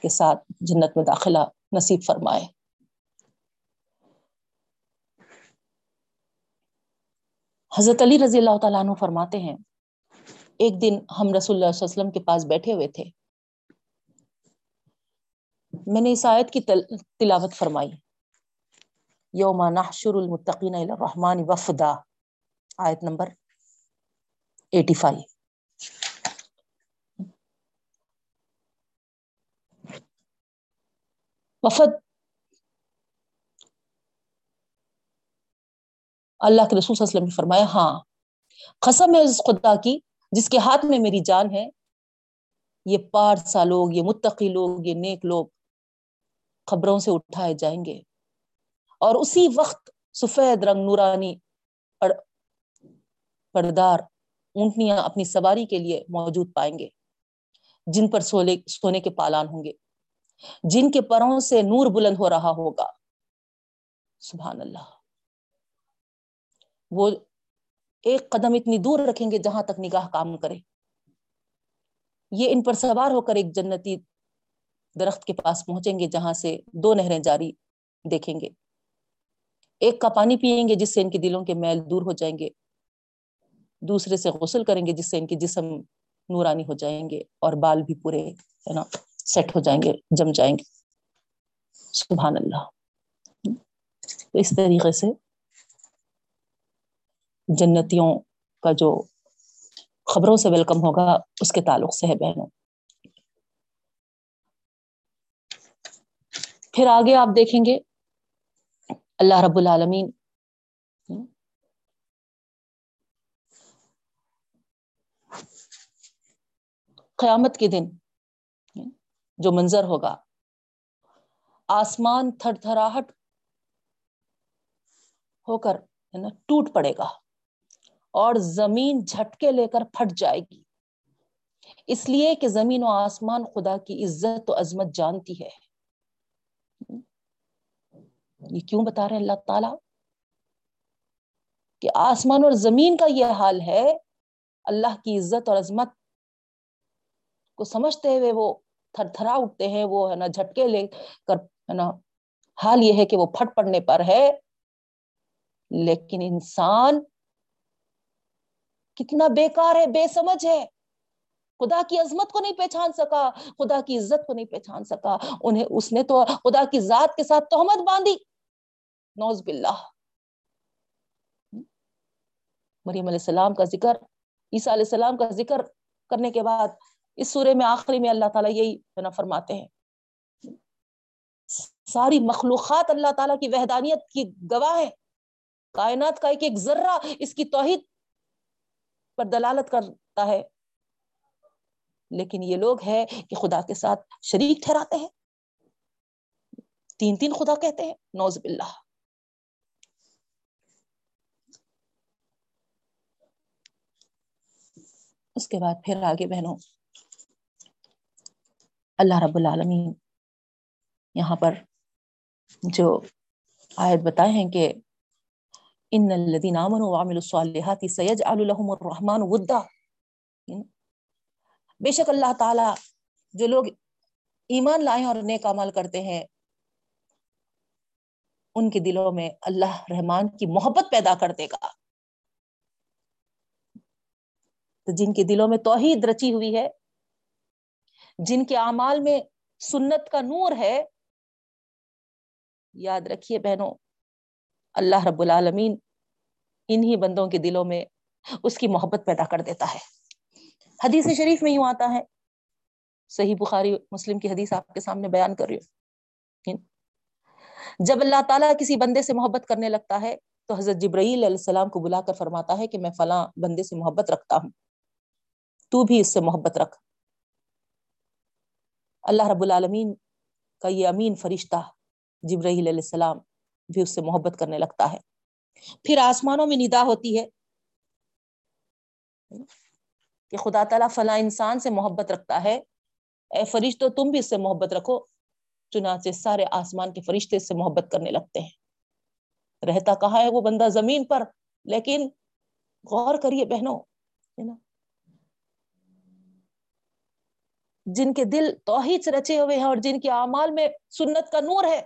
S1: کے ساتھ جنت میں داخلہ نصیب فرمائے۔ حضرت علی رضی اللہ تعالیٰ عنہ فرماتے ہیں ایک دن ہم رسول اللہ علیہ وسلم کے پاس بیٹھے ہوئے تھے۔ میں نے اس آیت کی تلاوت فرمائی۔ یوم نحشر المتقین الرحمن وفدا۔ آیت نمبر ایٹی فائیو۔ وفد۔ اللہ کے رسول صلی اللہ علیہ وسلم نے فرمایا ہاں قسم ہے اس خدا کی جس کے ہاتھ میں میری جان ہے، یہ پارسا لوگ، یہ متقی لوگ، یہ نیک لوگ خبروں سے اٹھائے جائیں گے۔ اور اسی وقت سفید رنگ نورانی پردار اونٹنیاں اپنی سواری کے لیے موجود پائیں گے، جن پر سولے، سونے کے پالان ہوں گے، جن کے پروں سے نور بلند ہو رہا ہوگا۔ سبحان اللہ۔ وہ ایک قدم اتنی دور رکھیں گے جہاں تک نگاہ کام کرے۔ یہ ان پر سوار ہو کر ایک جنتی درخت کے پاس پہنچیں گے جہاں سے دو نہریں جاری دیکھیں گے۔ ایک کا پانی پیئیں گے جس سے ان کے دلوں کے میل دور ہو جائیں گے۔ دوسرے سے غسل کریں گے جس سے ان کے جسم نورانی ہو جائیں گے اور بال بھی پورے، ہے نا، سیٹ ہو جائیں گے، جم جائیں گے۔ سبحان اللہ۔ تو اس طریقے سے جنتیوں کا جو خبروں سے ویلکم ہوگا، اس کے تعلق سے ہے بہنوں۔ پھر آگے آپ دیکھیں گے۔ اللہ رب العالمین۔ قیامت کے دن جو منظر ہوگا، آسمان تھر تھراہٹ ہو کر، ہے نا، ٹوٹ پڑے گا۔ اور زمین جھٹکے لے کر پھٹ جائے گی۔ اس لیے کہ زمین و آسمان خدا کی عزت و عظمت جانتی ہے۔ یہ کیوں بتا رہے اللہ تعالی؟ کہ آسمان اور زمین کا یہ حال ہے، اللہ کی عزت اور عظمت کو سمجھتے ہوئے وہ تھر تھرا اٹھتے ہیں، وہ ہے نا جھٹکے لے کر، ہے نا، حال یہ ہے کہ وہ پھٹ پڑنے پر ہے۔ لیکن انسان کتنا بیکار ہے، بے سمجھ ہے۔ خدا کی عظمت کو نہیں پہچان سکا، خدا کی عزت کو نہیں پہچان سکا۔ انہیں، اس نے تو خدا کی ذات کے ساتھ تہمت باندھی۔ نوز باللہ۔ مریم علیہ السلام کا ذکر، عیسیٰ علیہ السلام کا ذکر کرنے کے بعد اس سورے میں آخری میں اللہ تعالیٰ یہی فرماتے ہیں۔ ساری مخلوقات اللہ تعالیٰ کی وحدانیت کی گواہ ہے کائنات کا ایک ایک ذرہ اس کی توحید پر دلالت کرتا ہے۔ لیکن یہ لوگ ہے کہ خدا کے ساتھ شریک ٹھہراتے ہیں۔ تین تین خدا کہتے ہیں۔ نوز باللہ۔ اس کے بعد پھر آگے بہنوں، اللہ رب العالمین یہاں پر جو آیت بتائے ہیں کہ ان الذين امنوا وعملوا الصالحات سيجعل لهم الرحمن ودا. بے شک اللہ تعالی جو لوگ ایمان لائے اور نیک عمل کرتے ہیں، ان کے دلوں میں اللہ رحمان کی محبت پیدا کر دے گا۔ تو جن کے دلوں میں توحید رچی ہوئی ہے، جن کے اعمال میں سنت کا نور ہے، یاد رکھیے بہنوں اللہ رب العالمین انہی بندوں کے دلوں میں اس کی محبت پیدا کر دیتا ہے۔ حدیث شریف میں یوں آتا ہے۔ صحیح بخاری مسلم کی حدیث آپ کے سامنے بیان کر رہی ہوں۔ جب اللہ تعالیٰ کسی بندے سے محبت کرنے لگتا ہے تو حضرت جبرائیل علیہ السلام کو بلا کر فرماتا ہے کہ میں فلاں بندے سے محبت رکھتا ہوں۔ تو بھی اس سے محبت رکھ۔ اللہ رب العالمین کا یہ امین فرشتہ جبرائیل علیہ السلام بھی اس سے محبت کرنے لگتا ہے۔ پھر آسمانوں میں ندا ہوتی ہے کہ خدا تعالیٰ فلاں انسان سے محبت رکھتا ہے۔ اے فرشتو، تم بھی اس سے محبت رکھو۔ چنانچہ سارے آسمان کے فرشتے اس سے محبت کرنے لگتے ہیں۔ رہتا کہا ہے وہ بندہ زمین پر؟ لیکن غور کریے بہنوں جن کے دل توحید سے رچے ہوئے ہیں اور جن کے اعمال میں سنت کا نور ہے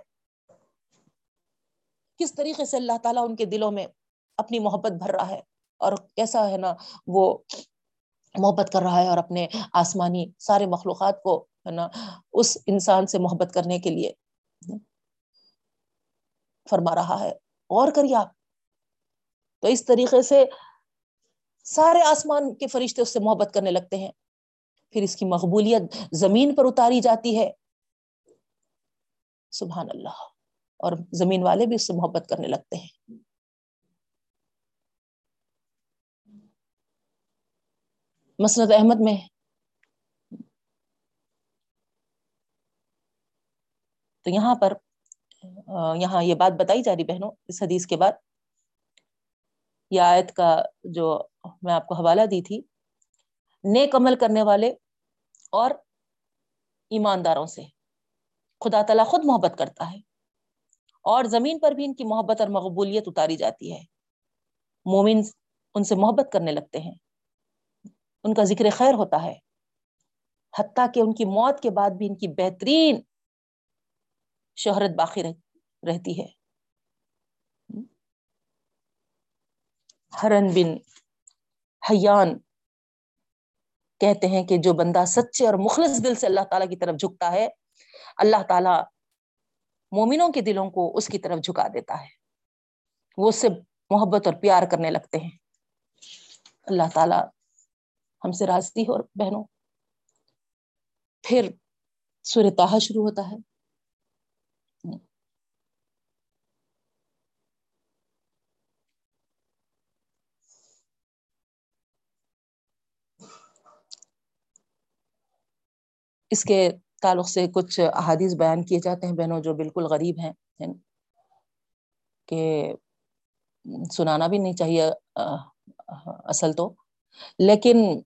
S1: کس طریقے سے اللہ تعالیٰ ان کے دلوں میں اپنی محبت بھر رہا ہے اور کیسا ہے نا وہ محبت کر رہا ہے اور اپنے آسمانی سارے مخلوقات کو ہے نا اس انسان سے محبت کرنے کے لیے فرما رہا ہے۔ اور کریے آپ۔ تو اس طریقے سے سارے آسمان کے فرشتے اس سے محبت کرنے لگتے ہیں۔ پھر اس کی مقبولیت زمین پر اتاری جاتی ہے۔ سبحان اللہ۔ اور زمین والے بھی اس سے محبت کرنے لگتے ہیں۔ مسرت احمد میں تو یہاں پر یہاں یہ بات بتائی جا رہی بہنوں اس حدیث کے بعد۔ یہ آیت کا جو میں آپ کو حوالہ دی تھی، نیک عمل کرنے والے اور ایمانداروں سے۔ خدا تعالیٰ خود محبت کرتا ہے۔ اور زمین پر بھی ان کی محبت اور مقبولیت اتاری جاتی ہے۔ مومن ان سے محبت کرنے لگتے ہیں۔ ان کا ذکر خیر ہوتا ہے۔ حتیٰ کہ ان کی موت کے بعد بھی ان کی بہترین شہرت باقی رہتی ہے۔ ہرن بن حیان کہتے ہیں کہ جو بندہ سچے اور مخلص دل سے اللہ تعالیٰ کی طرف جھکتا ہے، اللہ تعالیٰ مومنوں کے دلوں کو اس کی طرف جھکا دیتا ہے۔ وہ اس سے محبت اور پیار کرنے لگتے ہیں۔ اللہ تعالیٰ ہم سے راضی ہو بہنوں، پھر سور تاہا شروع ہوتا ہے۔ اس کے تعلق سے کچھ احادیث بیان کیے جاتے ہیں بہنوں جو بالکل غریب ہیں یعنی کہ سنانا بھی نہیں چاہیے، اصل تو۔ لیکن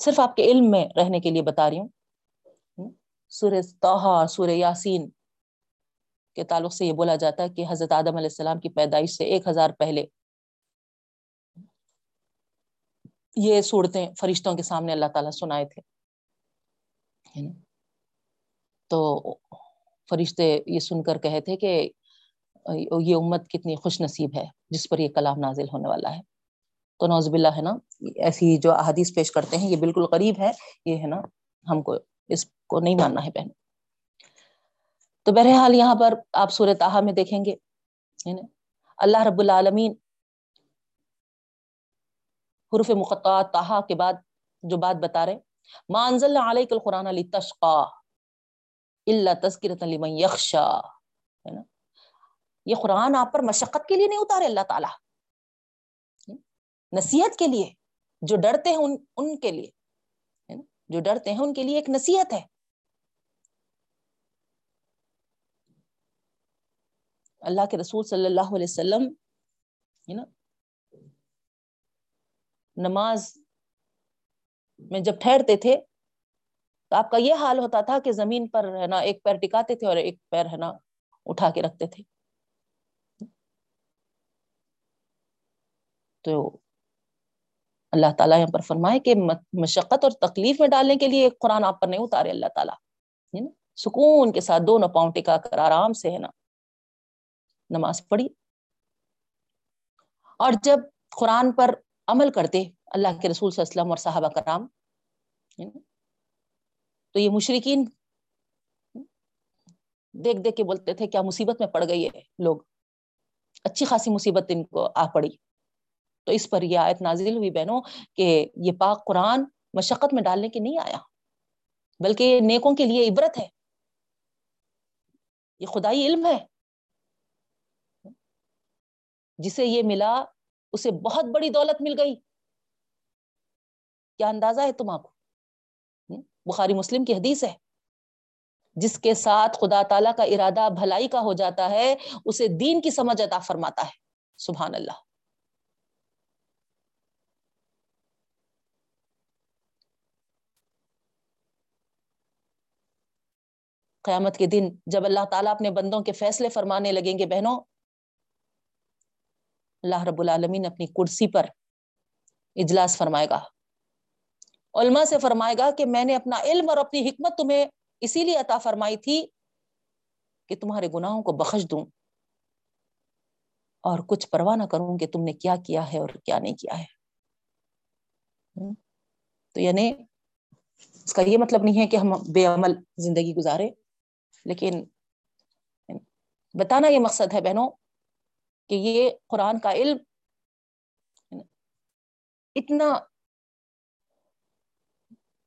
S1: صرف آپ کے علم میں رہنے کے لیے بتا رہی ہوں۔ سورہ توحا سورہ یاسین کے تعلق سے یہ بولا جاتا ہے کہ حضرت آدم علیہ السلام کی پیدائش سے ایک ہزار پہلے یہ صورتیں فرشتوں کے سامنے اللہ تعالیٰ سنائے تھے۔ یعنی تو فرشتے یہ سن کر کہے تھے کہ یہ امت کتنی خوش نصیب ہے، جس پر یہ کلام نازل ہونے والا ہے۔ تو نوزب اللہ ہے نا، ایسی جو احادیث پیش کرتے ہیں، یہ بالکل قریب ہے۔ یہ ہے نا، ہم کو اس کو نہیں ماننا ہے بہن۔ تو بہرحال یہاں پر آپ سورہ تاہا میں دیکھیں گے اللہ رب العالمین حرف مقطعات تاہا کے بعد جو بات بتا رہے مانزل علیک القرآن علی تشقا اللہ تذکرت لمن یخشا ہے نا؟ یہ قرآن آپ پر مشقت کے لیے نہیں اتارے اللہ تعالیٰ۔ نصیحت کے لیے جو ڈرتے ہیں ان, ان کے لیے۔ جو ڈرتے ہیں ان کے لیے ایک نصیحت ہے۔ اللہ کے رسول صلی اللہ علیہ وسلم ہے نا؟ نماز میں جب ٹھہرتے تھے تو آپ کا یہ حال ہوتا تھا کہ زمین پر ہے نا، ایک پیر ٹکاتے تھے اور ایک پیر ہے نا اٹھا کے رکھتے تھے۔ تو اللہ تعالیٰ یہاں پر فرمائے کہ مشقت اور تکلیف میں ڈالنے کے لیے ایک قرآن آپ پر نہیں اتارے اللہ تعالیٰ۔ سکون کے ساتھ دونوں پاؤں ٹکا کر آرام سے ہے نا نماز پڑھی۔ اور جب قرآن پر عمل کرتے اللہ کے رسول صلی اللہ علیہ وسلم اور صحابہ کرام تو یہ مشرقین دیکھ دیکھ کے بولتے تھے کیا مصیبت میں پڑ گئی ہے لوگ۔ اچھی خاصی مصیبت ان کو آ پڑی۔ تو اس پر یہ آیت نازل ہوئی بہنوں کہ یہ پاک قرآن مشقت میں ڈالنے کے نہیں آیا، بلکہ یہ نیکوں کے لیے عبرت ہے۔ یہ خدائی علم ہے۔ جسے یہ ملا، اسے بہت بڑی دولت مل گئی۔ کیا اندازہ ہے تم آپ کو؟ بخاری مسلم کی حدیث ہے۔ جس کے ساتھ خدا تعالیٰ کا ارادہ بھلائی کا ہو جاتا ہے، اسے دین کی سمجھ عطا فرماتا ہے۔ سبحان اللہ۔ قیامت کے دن جب اللہ تعالیٰ اپنے بندوں کے فیصلے فرمانے لگیں گے، بہنوں، اللہ رب العالمین اپنی کرسی پر اجلاس فرمائے گا۔ علماء سے فرمائے گا کہ میں نے اپنا علم اور اپنی حکمت تمہیں اسی لیے عطا فرمائی تھی کہ تمہارے گناہوں کو بخش دوں اور کچھ پرواہ نہ کروں کہ تم نے کیا کیا ہے اور کیا نہیں کیا ہے۔ تو یعنی اس کا یہ مطلب نہیں ہے کہ ہم بے عمل زندگی گزارے، لیکن بتانا یہ مقصد ہے بہنوں کہ یہ قرآن کا علم اتنا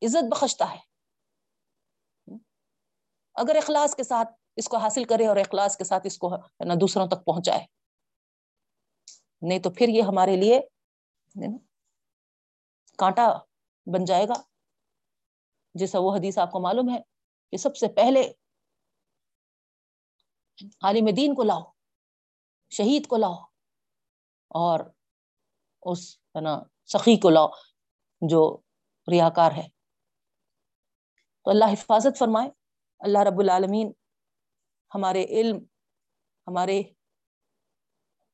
S1: عزت بخشتا ہے۔ اگر اخلاص کے ساتھ اس کو حاصل کرے اور اخلاص کے ساتھ اس کو نا دوسروں تک پہنچائے۔ نہیں تو پھر یہ ہمارے لیے کانٹا بن جائے گا۔ جیسا وہ حدیث آپ کو معلوم ہے کہ سب سے پہلے عالم دین کو لاؤ، شہید کو لاؤ اور اس ہے نا سخی کو لاؤ جو ریاکار ہے۔ تو اللہ حفاظت فرمائے۔ اللہ رب العالمین ہمارے علم، ہمارے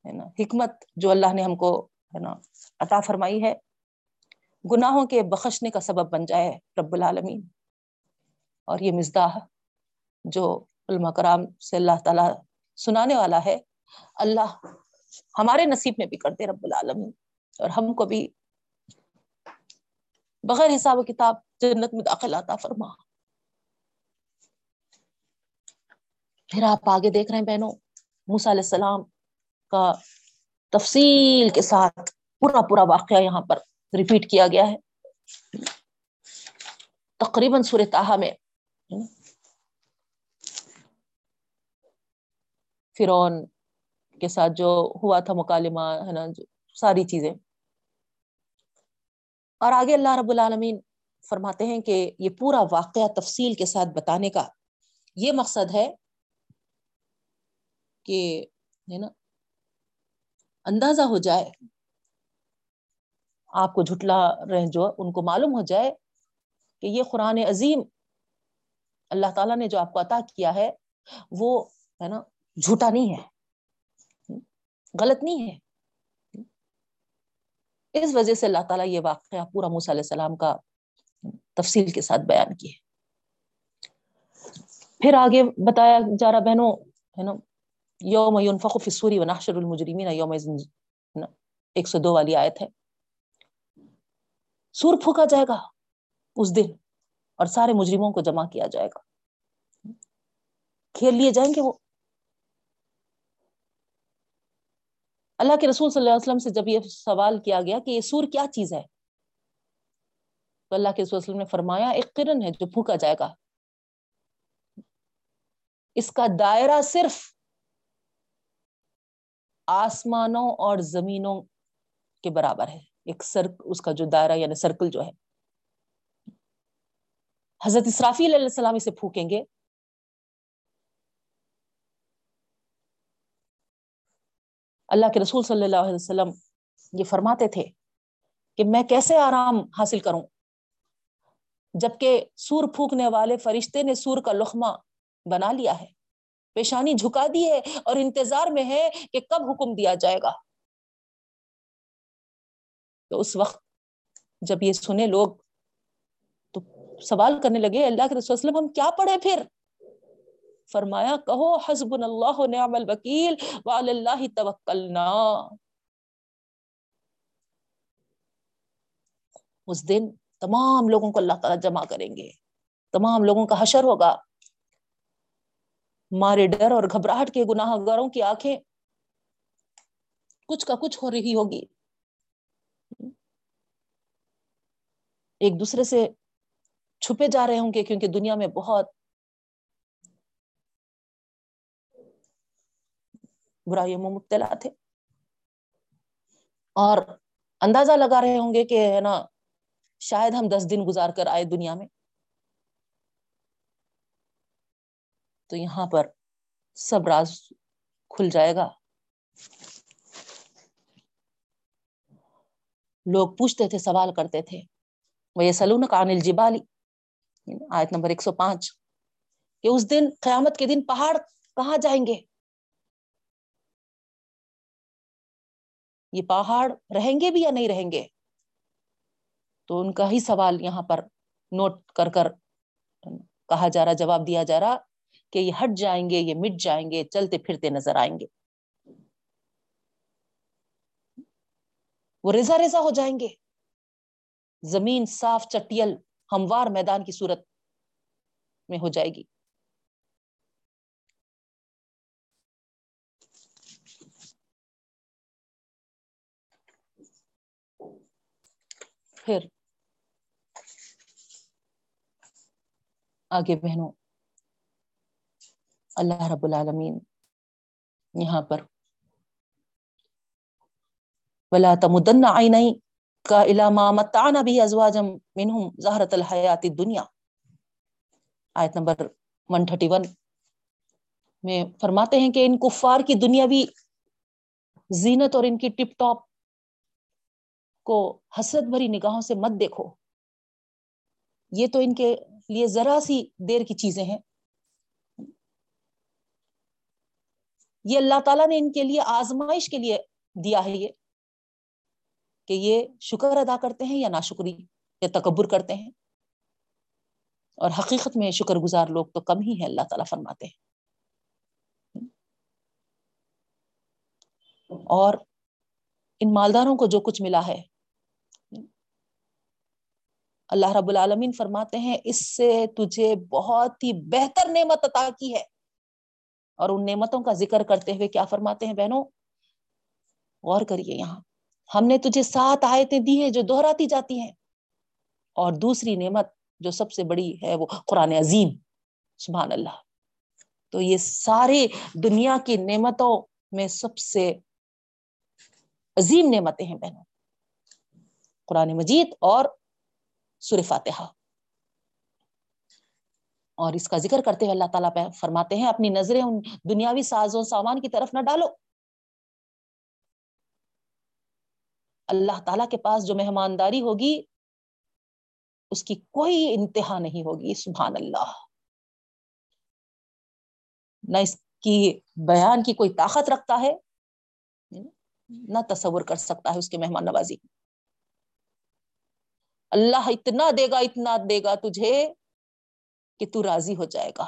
S1: ہے نا، حکمت جو اللہ نے ہم کو ہے نا عطا فرمائی ہے، گناہوں کے بخشنے کا سبب بن جائے رب العالمین۔ اور یہ مزداح جو علماء کرام سے اللہ تعالی سنانے والا ہے، اللہ ہمارے نصیب میں بھی کرتے رب العالمین۔ اور ہم کو بھی بغیر حساب و کتاب جنت میں داخل آتا فرما۔ پھر آپ آگے دیکھ رہے ہیں بہنوں، موسیٰ علیہ السلام کا تفصیل کے ساتھ پورا پورا واقعہ یہاں پر ریپیٹ کیا گیا ہے۔ تقریباً سور تاہا میں۔ فرون کے ساتھ جو ہوا تھا مکالمہ، ہے نا ساری چیزیں۔ اور آگے اللہ رب العالمین فرماتے ہیں کہ یہ پورا واقعہ تفصیل کے ساتھ بتانے کا یہ مقصد ہے کہ ہے نا، اندازہ ہو جائے، آپ کو جھٹلا رہے، جو ان کو معلوم ہو جائے کہ یہ قرآن عظیم اللہ تعالیٰ نے جو آپ کو عطا کیا ہے، وہ ہے نا، جھوٹا نہیں ہے، غلط نہیں ہے۔ اس وجہ سے اللہ تعالیٰ یہ واقعہ پورا موسیٰ علیہ السلام کا تفصیل کے ساتھ بیان کیے۔ پھر آگے بتایا جا رہا بہنوں، ہے نا، یوم ينفخ فی السوری ونحشر المجرمین، یوم ایک سو دو والی آیت ہے۔ سور پھونکا جائے گا اس دن اور سارے مجرموں کو جمع کیا جائے گا۔ کھیل لیے جائیں گے وہ؟ اللہ کے رسول صلی اللہ علیہ وسلم سے جب یہ سوال کیا گیا کہ یہ سور کیا چیز ہے؟ تو اللہ کے رسول وسلم نے فرمایا، ایک کرن ہے جو پھونکا جائے گا۔ اس کا دائرہ صرف آسمانوں اور زمینوں کے برابر ہے۔ ایک سرک اس کا جو دائرہ یعنی سرکل جو ہے۔ حضرت اسرافی علیہ السلام اسے پھونکیں گے۔ اللہ کے رسول صلی اللہ علیہ وسلم یہ فرماتے تھے کہ میں کیسے آرام حاصل کروں؟ جبکہ سور پھونکنے والے فرشتے نے سور کا لخمہ بنا لیا ہے۔ پیشانی جھکا دی ہے اور انتظار میں ہے کہ کب حکم دیا جائے گا۔ تو اس وقت جب یہ سنے لوگ تو سوال کرنے لگے، اللہ کے رسول وسلم ہم کیا پڑھے پھر؟ فرمایا، کہو حسب اللہ نعم الوکیل وعلی اللہ توکلنا. اس دن تمام لوگوں کو اللہ تعالیٰ جمع کریں گے۔ تمام لوگوں کا حشر ہوگا۔ مارے ڈر اور گھبراہٹ کے گناہ گاروں کی آنکھیں کچھ کا کچھ ہو رہی ہوگی۔ ایک دوسرے سے چھپے جا رہے ہوں گے کیونکہ دنیا میں بہت برائیوں میں مبتلا تھے۔ اور اندازہ لگا رہے ہوں گے کہ ہے نا، شاید ہم دس دن گزار کر آئے دنیا میں۔ تو یہاں پر سب راز کھل جائے گا۔ لوگ پوچھتے تھے، سوال کرتے تھے وہ یہ سلون کانل جبالی آیت نمبر ایک سو پانچ۔ کہ اس دن، قیامت کے دن پہاڑ کہاں جائیں گے؟ یہ پہاڑ رہیں گے بھی یا نہیں رہیں گے؟ تو ان کا ہی سوال یہاں پر نوٹ کر کر کہا جا رہا، جواب دیا جا رہا کہ یہ ہٹ جائیں گے، یہ مٹ جائیں گے، چلتے پھرتے نظر آئیں گے۔ وہ ریزا ریزا ہو جائیں گے۔ زمین صاف چٹیل ہموار میدان کی صورت میں ہو جائے گی۔ پھر آگے بہنوں، اللہ رب العالمین یہاں پر ولا تمدن عینئی کا علامہ متعنا بھی ازواجم منہم زہرت الحیات الدنیا آیت نمبر 131 میں فرماتے ہیں کہ ان کفار کی دنیاوی زینت اور ان کی ٹپ ٹاپ کو حسرت بھری نگاہوں سے مت دیکھو۔ یہ تو ان کے لیے ذرا سی دیر کی چیزیں ہیں۔ یہ اللہ تعالیٰ نے ان کے لیے آزمائش کے لیے دیا ہے یہ کہ یہ شکر ادا کرتے ہیں یا ناشکری یا تکبر کرتے ہیں۔ اور حقیقت میں شکر گزار لوگ تو کم ہی ہیں، اللہ تعالیٰ فرماتے ہیں۔ اور ان مالداروں کو جو کچھ ملا ہے اللہ رب العالمین فرماتے ہیں، اس سے تجھے بہت ہی بہتر نعمت عطا کی ہے۔ اور ان نعمتوں کا ذکر کرتے ہوئے کیا فرماتے ہیں بہنوں؟ غور کریے یہاں۔ ہم نے تجھے سات آیتیں دی ہیں جو دہراتی جاتی ہیں۔ اور دوسری نعمت جو سب سے بڑی ہے وہ قرآن عظیم۔ سبحان اللہ۔ تو یہ سارے دنیا کی نعمتوں میں سب سے عظیم نعمتیں ہیں بہنوں۔ قرآن مجید اور سور فاتحہ۔ اور اس کا ذکر کرتے ہوئے اللہ تعالیٰ پہ فرماتے ہیں، اپنی نظریں ان دنیاوی ساز و سامان کی طرف نہ ڈالو۔ اللہ تعالیٰ کے پاس جو مہمانداری ہوگی، اس کی کوئی انتہا نہیں ہوگی، سبحان اللہ۔ نہ اس کی بیان کی کوئی طاقت رکھتا ہے، نہ تصور کر سکتا ہے اس کے مہمان نوازی۔ اللہ اتنا دے گا، اتنا دے گا تجھے کہ تو راضی ہو جائے گا۔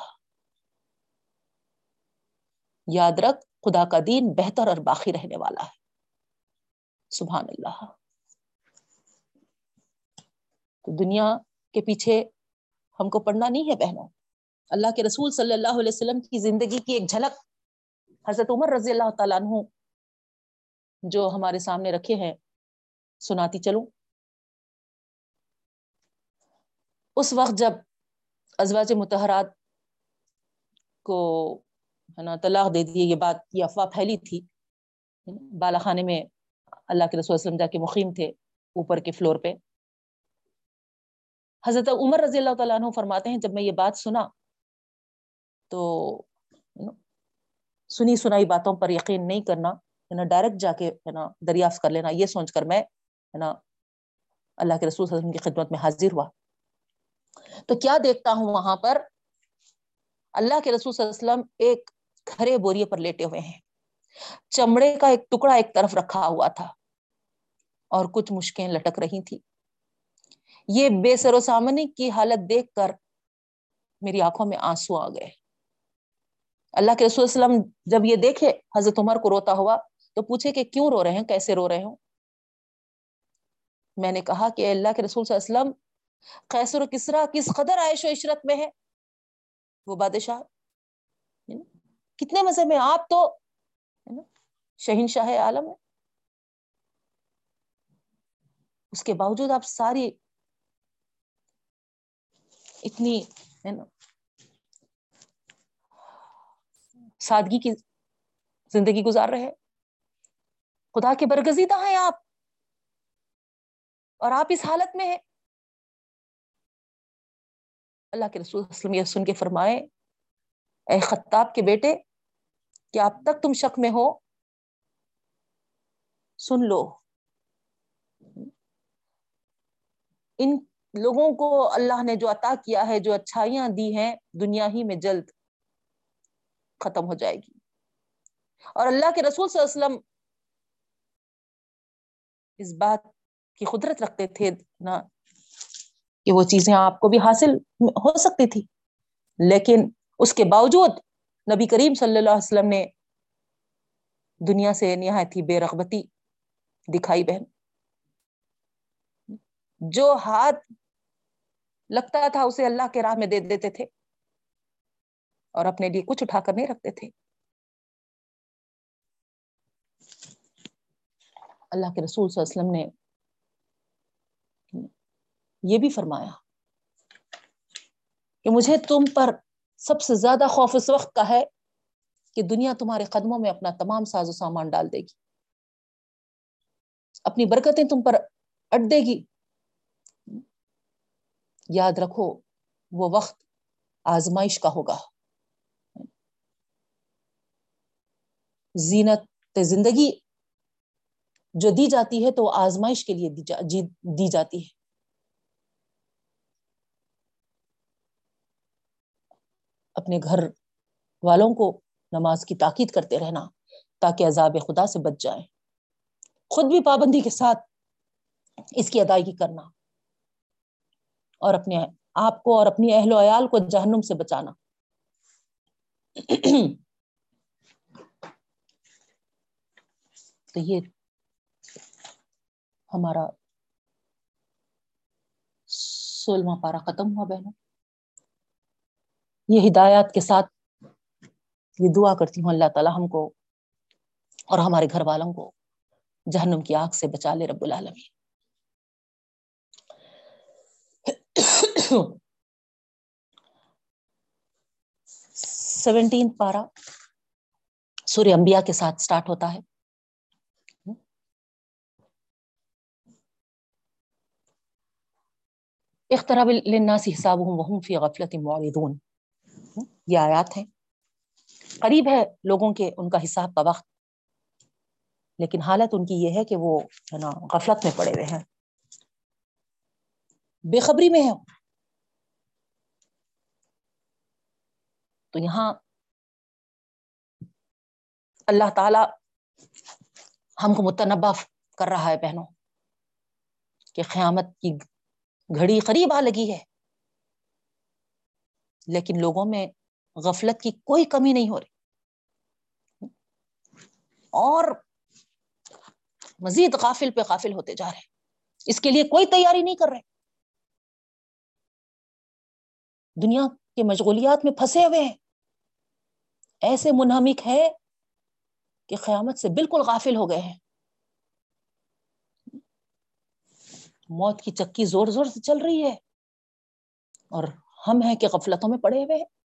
S1: یاد رکھ، خدا کا دین بہتر اور باقی رہنے والا ہے۔ سبحان اللہ۔ تو دنیا کے پیچھے ہم کو پڑھنا نہیں ہے بہنوں۔ اللہ کے رسول صلی اللہ علیہ وسلم کی زندگی کی ایک جھلک حضرت عمر رضی اللہ تعالیٰ عنہ جو ہمارے سامنے رکھے ہیں، سناتی چلوں۔ اس وقت جب ازواج متحرات کو ہے نا، طلاق دے دیے یہ بات، یہ افواہ پھیلی تھی بالا خانے میں اللہ کے رسول وسلم جا کے مقیم تھے اوپر کے فلور پہ۔ حضرت عمر رضی اللہ تعالیٰ عنہ فرماتے ہیں، جب میں یہ بات سنا تو سنی سنائی باتوں پر یقین نہیں کرنا، ہے نا، ڈائریکٹ جا کے، ہے نا، دریافت کر لینا، یہ سوچ کر میں، ہے نا، اللہ کے رسول صلی اللہ علیہ وسلم کی خدمت میں حاضر ہوا۔ تو کیا دیکھتا ہوں وہاں پر؟ اللہ کے رسول صلی اللہ علیہ وسلم ایک کھرے بوریے پر لیٹے ہوئے ہیں۔ چمڑے کا ایک ٹکڑا ایک طرف رکھا ہوا تھا اور کچھ مشکیں لٹک رہی تھی یہ بے سر و سامنے کی حالت دیکھ کر میری آنکھوں میں آنسو آ گئے۔ اللہ کے رسول وسلم جب یہ دیکھے، حضرت عمر کو روتا ہوا تو پوچھے کہ کیوں رو رہے ہیں کیسے رو رہے ہوں میں نے کہا کہ اللہ کے رسول صلی اللہ علیہ وسلم قیصر و کسرا کس قدر عائش و عشرت میں ہے؟ وہ بادشاہ کتنے مزے میں آپ تو شہین شاہ عالم ہے اس کے باوجود آپ ساری اتنی سادگی کی زندگی گزار رہے خدا کے برگزیدہ ہیں آپ۔ اور آپ اس حالت میں ہیں۔ اللہ کے رسول وسلم یہ سن کے فرمائے، اے خطاب کے بیٹے، کیا اب تک تم شک میں ہو؟ سن لو۔ ان لوگوں کو اللہ نے جو عطا کیا ہے، جو اچھائیاں دی ہیں، دنیا ہی میں جلد ختم ہو جائے گی۔ اور اللہ کے رسول صلی اللہ علیہ وسلم اس بات کی قدرت رکھتے تھے نا کہ وہ چیزیں آپ کو بھی حاصل ہو سکتی تھی۔ لیکن اس کے باوجود نبی کریم صلی اللہ علیہ وسلم نے دنیا سے نہایت ہی بے رغبتی دکھائی بہن۔ جو ہاتھ لگتا تھا اسے اللہ کے راہ میں دے دیتے تھے اور اپنے لیے کچھ اٹھا کر نہیں رکھتے تھے۔ اللہ کے رسول صلی اللہ علیہ وسلم نے یہ بھی فرمایا کہ مجھے تم پر سب سے زیادہ خوف اس وقت کا ہے کہ دنیا تمہارے قدموں میں اپنا تمام ساز و سامان ڈال دے گی۔ اپنی برکتیں تم پر اڈ دے گی۔ یاد رکھو، وہ وقت آزمائش کا ہوگا۔ زینت زندگی جو دی جاتی ہے تو وہ آزمائش کے لیے دی جی- جاتی ہے۔ اپنے گھر والوں کو نماز کی تاکید کرتے رہنا تاکہ عذاب خدا سے بچ جائیں۔ خود بھی پابندی کے ساتھ اس کی ادائیگی کرنا اور اپنے آپ کو اور اپنی اہل و عیال کو جہنم سے بچانا۔ تو یہ ہمارا سولہواں پارا ختم ہوا بہنوں۔ یہ ہدایات کے ساتھ یہ دعا کرتی ہوں، اللہ تعالی ہم کو اور ہمارے گھر والوں کو جہنم کی آگ سے بچا لے رب العالمین۔ سیونٹین پارا سوریہ انبیاء کے ساتھ سٹارٹ ہوتا ہے۔ اختراب للناس حسابهم وهم في غفلة معرضون۔ یہ آیات ہیں۔ قریب ہے لوگوں کے ان کا حساب کا وقت، لیکن حالت ان کی یہ ہے کہ وہ ہے نا غفلت میں پڑے ہوئے ہیں۔ بے خبری میں ہے تو یہاں اللہ تعالی ہم کو متنبع کر رہا ہے بہنوں، کہ قیامت کی گھڑی قریب آ لگی ہے۔ لیکن لوگوں میں غفلت کی کوئی کمی نہیں ہو رہی۔ اور مزید قافل پہ قافل ہوتے جا رہے۔ اس کے لیے کوئی تیاری نہیں کر رہے۔ دنیا کے مشغولیات میں پھنسے ہوئے ہیں۔ ایسے منہمک ہے کہ قیامت سے بالکل غافل ہو گئے ہیں۔ موت کی چکی زور زور سے چل رہی ہے۔ اور ہم ہیں کہ غفلتوں میں پڑے ہوئے ہیں۔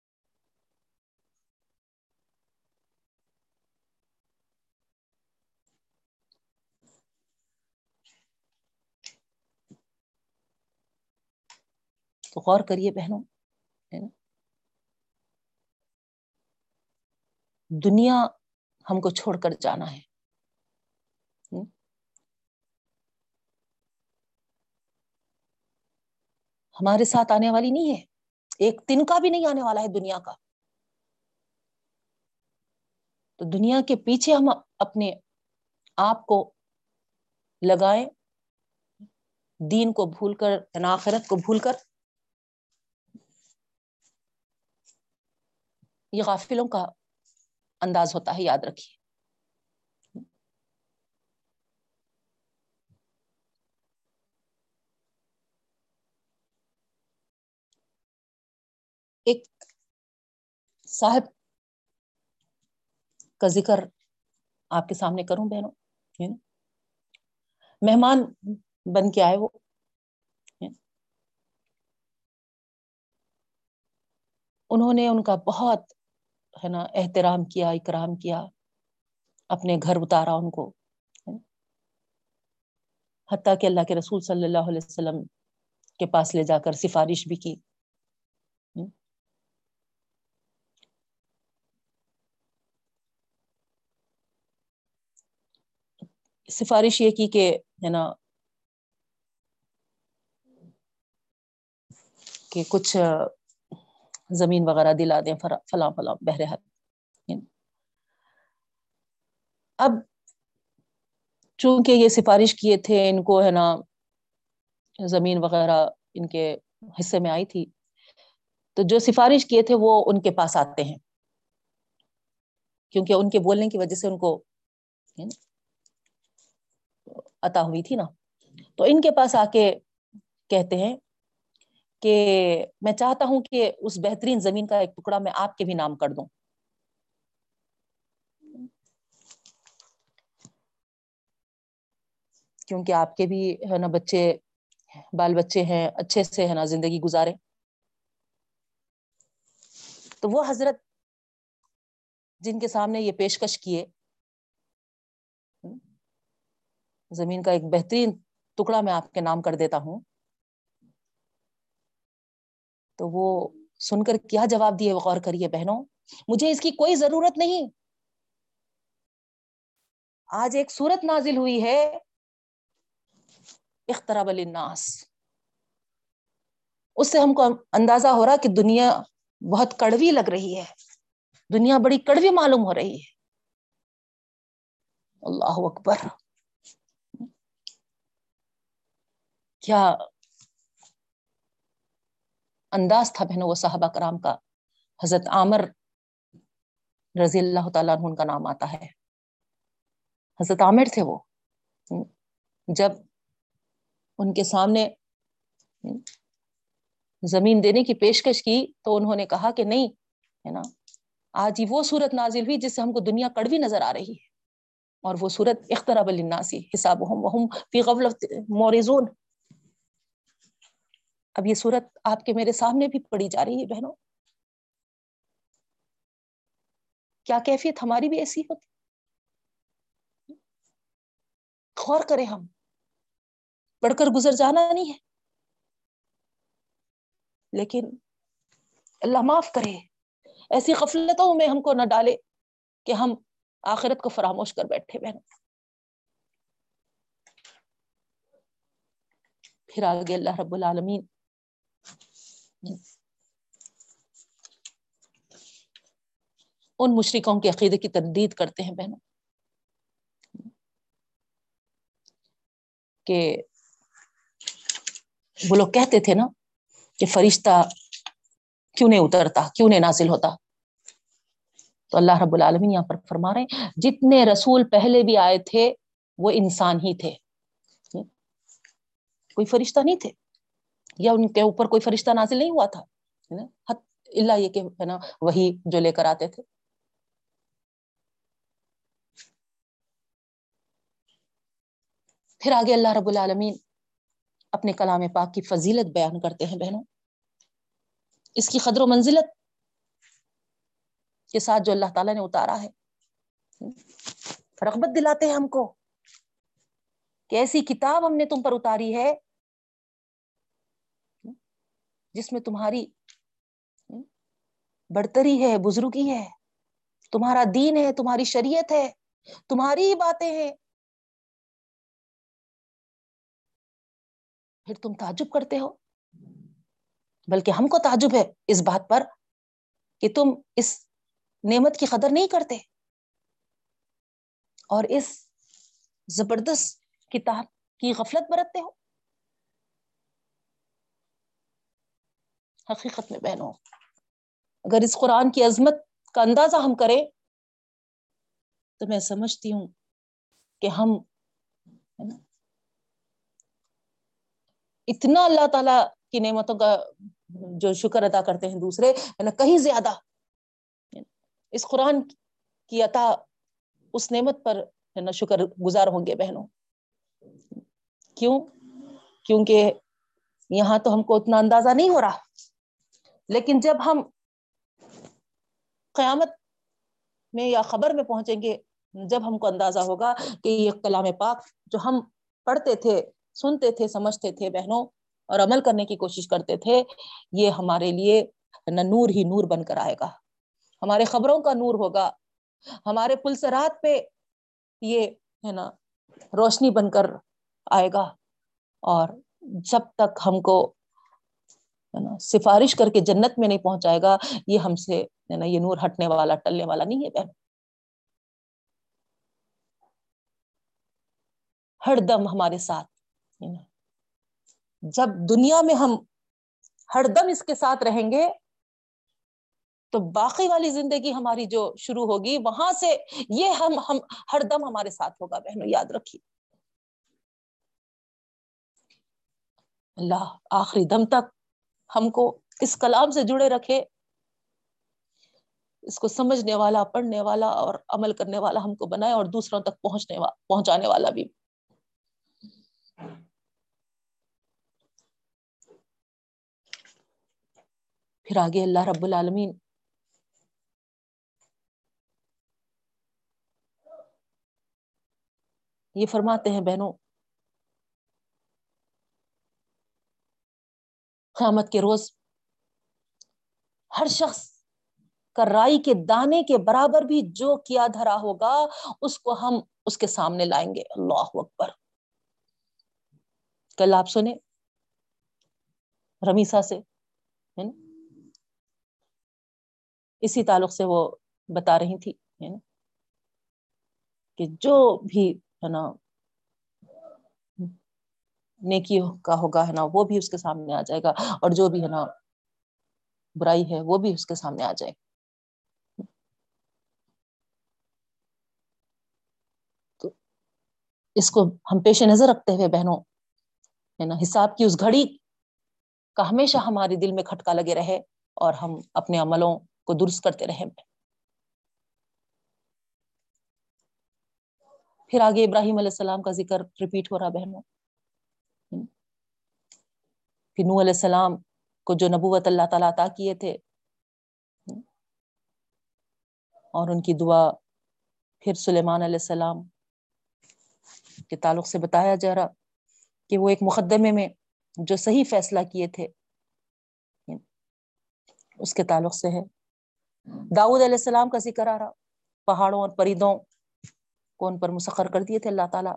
S1: تو غور کریے بہنوں دنیا ہم کو چھوڑ کر جانا ہے۔ ہمارے ساتھ آنے والی نہیں ہے۔ ایک تن کا بھی نہیں آنے والا ہے دنیا کا۔ تو دنیا کے پیچھے ہم اپنے آپ کو لگائیں۔ دین کو بھول کر آخرت کو بھول کر۔ یہ غافلوں کا انداز ہوتا ہے، یاد رکھیے۔ ایک صاحب کا ذکر آپ کے سامنے کروں بہنوں۔ مہمان بن کے آئے وہ۔ انہوں نے ان کا بہت ہے نا، احترام کیا، اکرام کیا، اپنے گھر اتارا ان کو حتیٰ کہ اللہ کے رسول صلی اللہ علیہ وسلم کے پاس لے جا کر سفارش بھی کی۔ سفارش یہ کی کہ، ہے نا، کہ کچھ زمین وغیرہ دلا دیں فلاں فلاں بہرحال یعنی۔ اب چونکہ یہ سفارش کیے تھے، ان کو ہے نا زمین وغیرہ ان کے حصے میں آئی تھی، تو جو سفارش کیے تھے وہ ان کے پاس آتے ہیں۔ کیونکہ ان کے بولنے کی وجہ سے ان کو یعنی، عطا ہوئی تھی نا۔ تو ان کے پاس آ کے کہتے ہیں کہ میں چاہتا ہوں کہ اس بہترین زمین کا ایک ٹکڑا میں آپ کے بھی نام کر دوں۔ کیونکہ آپ کے بھی ہے نا بچے، بال بچے ہیں، اچھے سے ہے نا زندگی گزارے۔ تو وہ حضرت جن کے سامنے یہ پیشکش کیے، زمین کا ایک بہترین ٹکڑا میں آپ کے نام کر دیتا ہوں۔ تو وہ سن کر کیا جواب دیے؟ غور کریے بہنوں، مجھے اس کی کوئی ضرورت نہیں۔ آج ایک صورت نازل ہوئی ہے۔ اختراب الناس اس سے ہم کو اندازہ ہو رہا کہ دنیا بہت کڑوی لگ رہی ہے۔ دنیا بڑی کڑوی معلوم ہو رہی ہے۔ اللہ اکبر۔ کیا انداز تھا بہنوں وہ صحابہ کرام کا۔ حضرت عامر رضی اللہ تعالیٰ عنہ ان کا نام آتا ہے۔ حضرت عامر تھے وہ۔ جب ان کے سامنے زمین دینے کی پیشکش کی تو انہوں نے کہا کہ نہیں، ہے نا؟ آج ہی وہ صورت نازل ہوئی جس سے ہم کو دنیا کڑوی نظر آ رہی ہے۔ اور وہ صورت اختراب الناسی حساب فی غفلت مورزون۔ اب یہ صورت آپ کے میرے سامنے بھی پڑی جا رہی ہے بہنوں۔ کیا کیفیت ہماری بھی ایسی ہوتی؟ غور کریں ہم۔ پڑھ کر گزر جانا نہیں ہے۔ لیکن اللہ معاف کرے۔ ایسی غفلتوں میں ہم کو نہ ڈالے کہ ہم آخرت کو فراموش کر بیٹھے بہن پھر آگے اللہ رب العالمین ان مشرقوں کے عقیدے کی تردید کرتے ہیں بہنوں، کہ وہ لوگ کہتے تھے نا کہ فرشتہ کیوں نہیں اترتا، کیوں نہیں نازل ہوتا؟ تو اللہ رب العالمین یہاں پر فرما رہے ہیں، جتنے رسول پہلے بھی آئے تھے، وہ انسان ہی تھے۔ کوئی فرشتہ نہیں تھے۔ یا ان کے اوپر کوئی فرشتہ نازل نہیں ہوا تھا اللہ یہ کہ، ہے نا، وہی جو لے کر آتے تھے۔ پھر آگے اللہ رب العالمین اپنے کلام پاک کی فضیلت بیان کرتے ہیں بہنوں۔ اس کی قدر و منزلت کے ساتھ جو اللہ تعالیٰ نے اتارا ہے۔ رغبت دلاتے ہیں ہم کو۔ کہ ایسی کتاب ہم نے تم پر اتاری ہے؟ جس میں تمہاری بڑھتری ہے، بزرگی ہے، تمہارا دین ہے، تمہاری شریعت ہے، تمہاری ہی باتیں ہیں۔ پھر تم تعجب کرتے ہو۔ بلکہ ہم کو تعجب ہے اس بات پر کہ تم اس نعمت کی قدر نہیں کرتے۔ اور اس زبردست کتاب کی غفلت برتتے ہو۔ حقیقت میں بہنوں اگر اس قرآن کی عظمت کا اندازہ ہم کریں، تو میں سمجھتی ہوں کہ ہم اتنا اللہ تعالی کی نعمتوں کا جو شکر ادا کرتے ہیں دوسرے کہیں زیادہ اس قرآن کی عطا، اس نعمت پر، ہے نا، شکر گزار ہوں گے بہنوں۔ کیوں؟ کیونکہ یہاں تو ہم کو اتنا اندازہ نہیں ہو رہا۔ لیکن جب ہم قیامت میں یا خبر میں پہنچیں گے، جب ہم کو اندازہ ہوگا کہ یہ کلام پاک جو ہم پڑھتے تھے، سنتے تھے، سمجھتے تھے بہنوں اور عمل کرنے کی کوشش کرتے تھے، یہ ہمارے لیے نہ نور ہی نور بن کر آئے گا۔ ہمارے خبروں کا نور ہوگا۔ ہمارے پلسرات پہ یہ، ہے نا، روشنی بن کر آئے گا۔ اور جب تک ہم کو نا؟ سفارش کر کے جنت میں نہیں پہنچائے گا، یہ ہم سے نا، یہ نور ہٹنے والا، ٹلنے والا نہیں ہے بہن۔ ہر دم ہمارے ساتھ جب دنیا میں ہم ہر دم اس کے ساتھ رہیں گے، تو باقی والی زندگی ہماری جو شروع ہوگی، وہاں سے یہ ہم ہم ہر دم ہمارے ساتھ ہوگا بہنوں، یاد رکھیے۔ اللہ آخری دم تک ہم کو اس کلام سے جڑے رکھے اس کو سمجھنے والا پڑھنے والا اور عمل کرنے والا ہم کو بنائے اور دوسروں تک پہنچنے والا, پہنچانے والا بھی۔ پھر آگے اللہ رب العالمین۔ یہ فرماتے ہیں بہنوں قیامت کے روز ہر شخص کا رائی کے دانے کے برابر بھی جو کیا دھرا ہوگا، اس کو ہم اس کے سامنے لائیں گے۔ اللہ اکبر۔ کل آپ سنیں۔ رمیسا سے اسی تعلق سے وہ بتا رہی تھی کہ جو بھی، ہے نا نیکی کا ہوگا ہے نا، وہ بھی اس کے سامنے آ جائے گا اور جو بھی ہے نا برائی ہے، وہ بھی اس کے سامنے آ جائے گا۔ تو اس کو ہم پیش نظر رکھتے ہوئے بہنوں، ہے نا، حساب کی اس گھڑی کا ہمیشہ ہمارے دل میں کھٹکا لگے رہے اور ہم اپنے عملوں کو درست کرتے رہے۔ پھر آگے ابراہیم علیہ السلام کا ذکر ریپیٹ ہو رہا بہنوں۔ پھر نو علیہ السلام کو جو نبوت اللہ تعالیٰ عطا کیے تھے، اور ان کی دعا پھر سلیمان علیہ السلام کے تعلق سے بتایا جا رہا کہ وہ ایک مقدمے میں جو صحیح فیصلہ کیے تھے، اس کے تعلق سے ہے۔ داؤد علیہ السلام کا ذکر آ رہا، پہاڑوں اور پریدوں کو ان پر مسخر کر دیے تھے اللہ تعالیٰ۔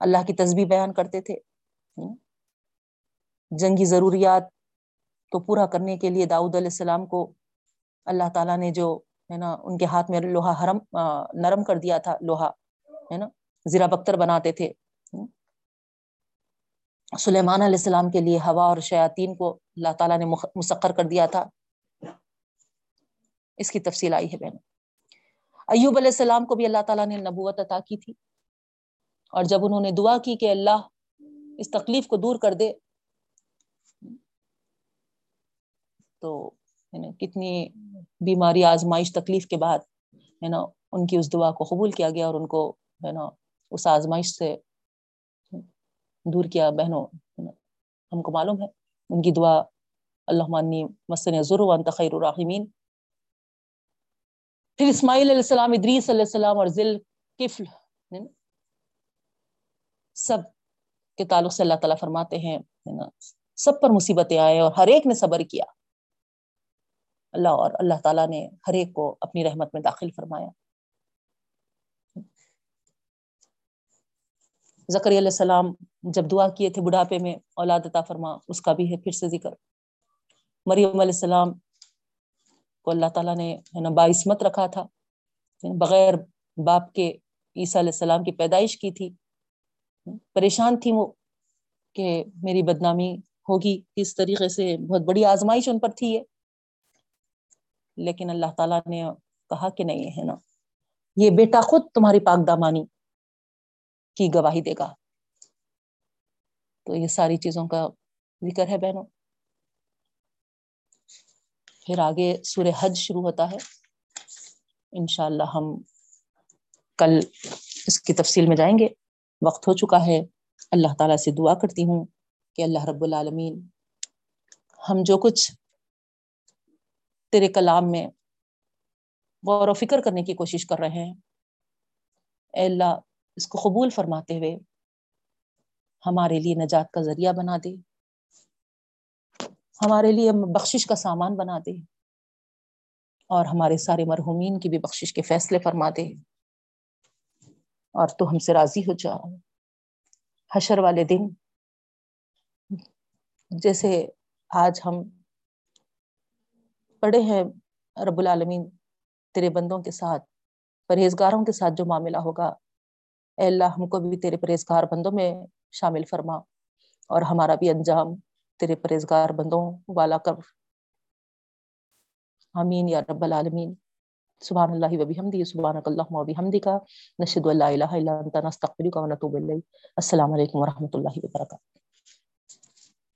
S1: اللہ کی تصویر بیان کرتے تھے۔ جنگی ضروریات کو پورا کرنے کے لیے داؤد علیہ السلام کو اللہ تعالیٰ نے جو ہے نا، ان کے ہاتھ میں لوہا حرم نرم کر دیا تھا، لوہا، ہے نا، زیرا بختر بناتے تھے۔ سلیمان علیہ السلام کے لیے ہوا اور شیاطین کو اللہ تعالیٰ نے مسخر کر دیا تھا۔ اس کی تفصیل آئی ہے بہن ایوب علیہ السلام کو بھی اللہ تعالیٰ نے نبوت عطا کی تھی۔ اور جب انہوں نے دعا کی کہ اللہ اس تکلیف کو دور کر دے تو کتنی بیماری آزمائش تکلیف کے بعد ہے نا ان کی اس دعا کو قبول کیا گیا اور ان کو ہے نا اس آزمائش سے دور کیا. بہنوں ہم کو معلوم ہے، ان کی دعا اللہ مسن ضرور خیر الرحمین پھر اسماعیل علیہ السلام، ادریس علیہ السلام اور ذل کفل سب کے تعلق سے اللہ تعالیٰ فرماتے ہیں سب پر مصیبتیں آئے اور ہر ایک نے صبر کیا. اللہ اور اللہ تعالیٰ نے ہر ایک کو اپنی رحمت میں داخل فرمایا۔ زکری علیہ السلام جب دعا کیے تھے بڑھاپے میں، اولاد عطا فرما، اس کا بھی ہے پھر سے ذکر۔ مریم علیہ السلام کو اللہ تعالیٰ نے یعنی باعثمت رکھا تھا یعنی بغیر باپ کے عیسیٰ علیہ السلام کی پیدائش کی تھی۔ پریشان تھی وہ کہ میری بدنامی ہوگی اس طریقے سے؟ بہت بڑی آزمائش ان پر تھی یہ۔ لیکن اللہ تعالیٰ نے کہا کہ نہیں، ہے نا؟ یہ بیٹا خود تمہاری پاک دامانی کی گواہی دے گا۔ تو یہ ساری چیزوں کا ذکر ہے بہنوں۔ پھر آگے سورہ حج شروع ہوتا ہے۔ انشاءاللہ ہم کل اس کی تفصیل میں جائیں گے۔ وقت ہو چکا ہے۔ اللہ تعالیٰ سے دعا کرتی ہوں کہ اللہ رب العالمین ہم جو کچھ تیرے کلام میں غور و فکر کرنے کی کوشش کر رہے ہیں۔ اے اللہ، اس کو قبول فرماتے ہوئے ہمارے لیے نجات کا ذریعہ بنا دے۔ ہمارے لیے بخشش کا سامان بنا دے۔ اور ہمارے سارے مرحومین کی بھی بخشش کے فیصلے فرما دے۔ اور تو ہم سے راضی ہو جا۔ حشر والے دن، جیسے آج ہم پڑھے ہیں رب العالمین تیرے بندوں کے ساتھ، پرہیزگاروں کے ساتھ جو معاملہ ہوگا۔ اے اللہ، ہم کو بھی تیرے پرہیزگار بندوں میں شامل فرما اور ہمارا بھی انجام تیرے پرہیزگار بندوں والا کر۔ آمین یا رب العالمین۔ سبحان اللہ و بحمدی، سبحانک اللہم و بحمدک۔ نشہد اللہ الہ الا انت، نستغفرک و نتوب الیک۔ السلام علیکم ورحمۃ اللہ وبرکاتہ۔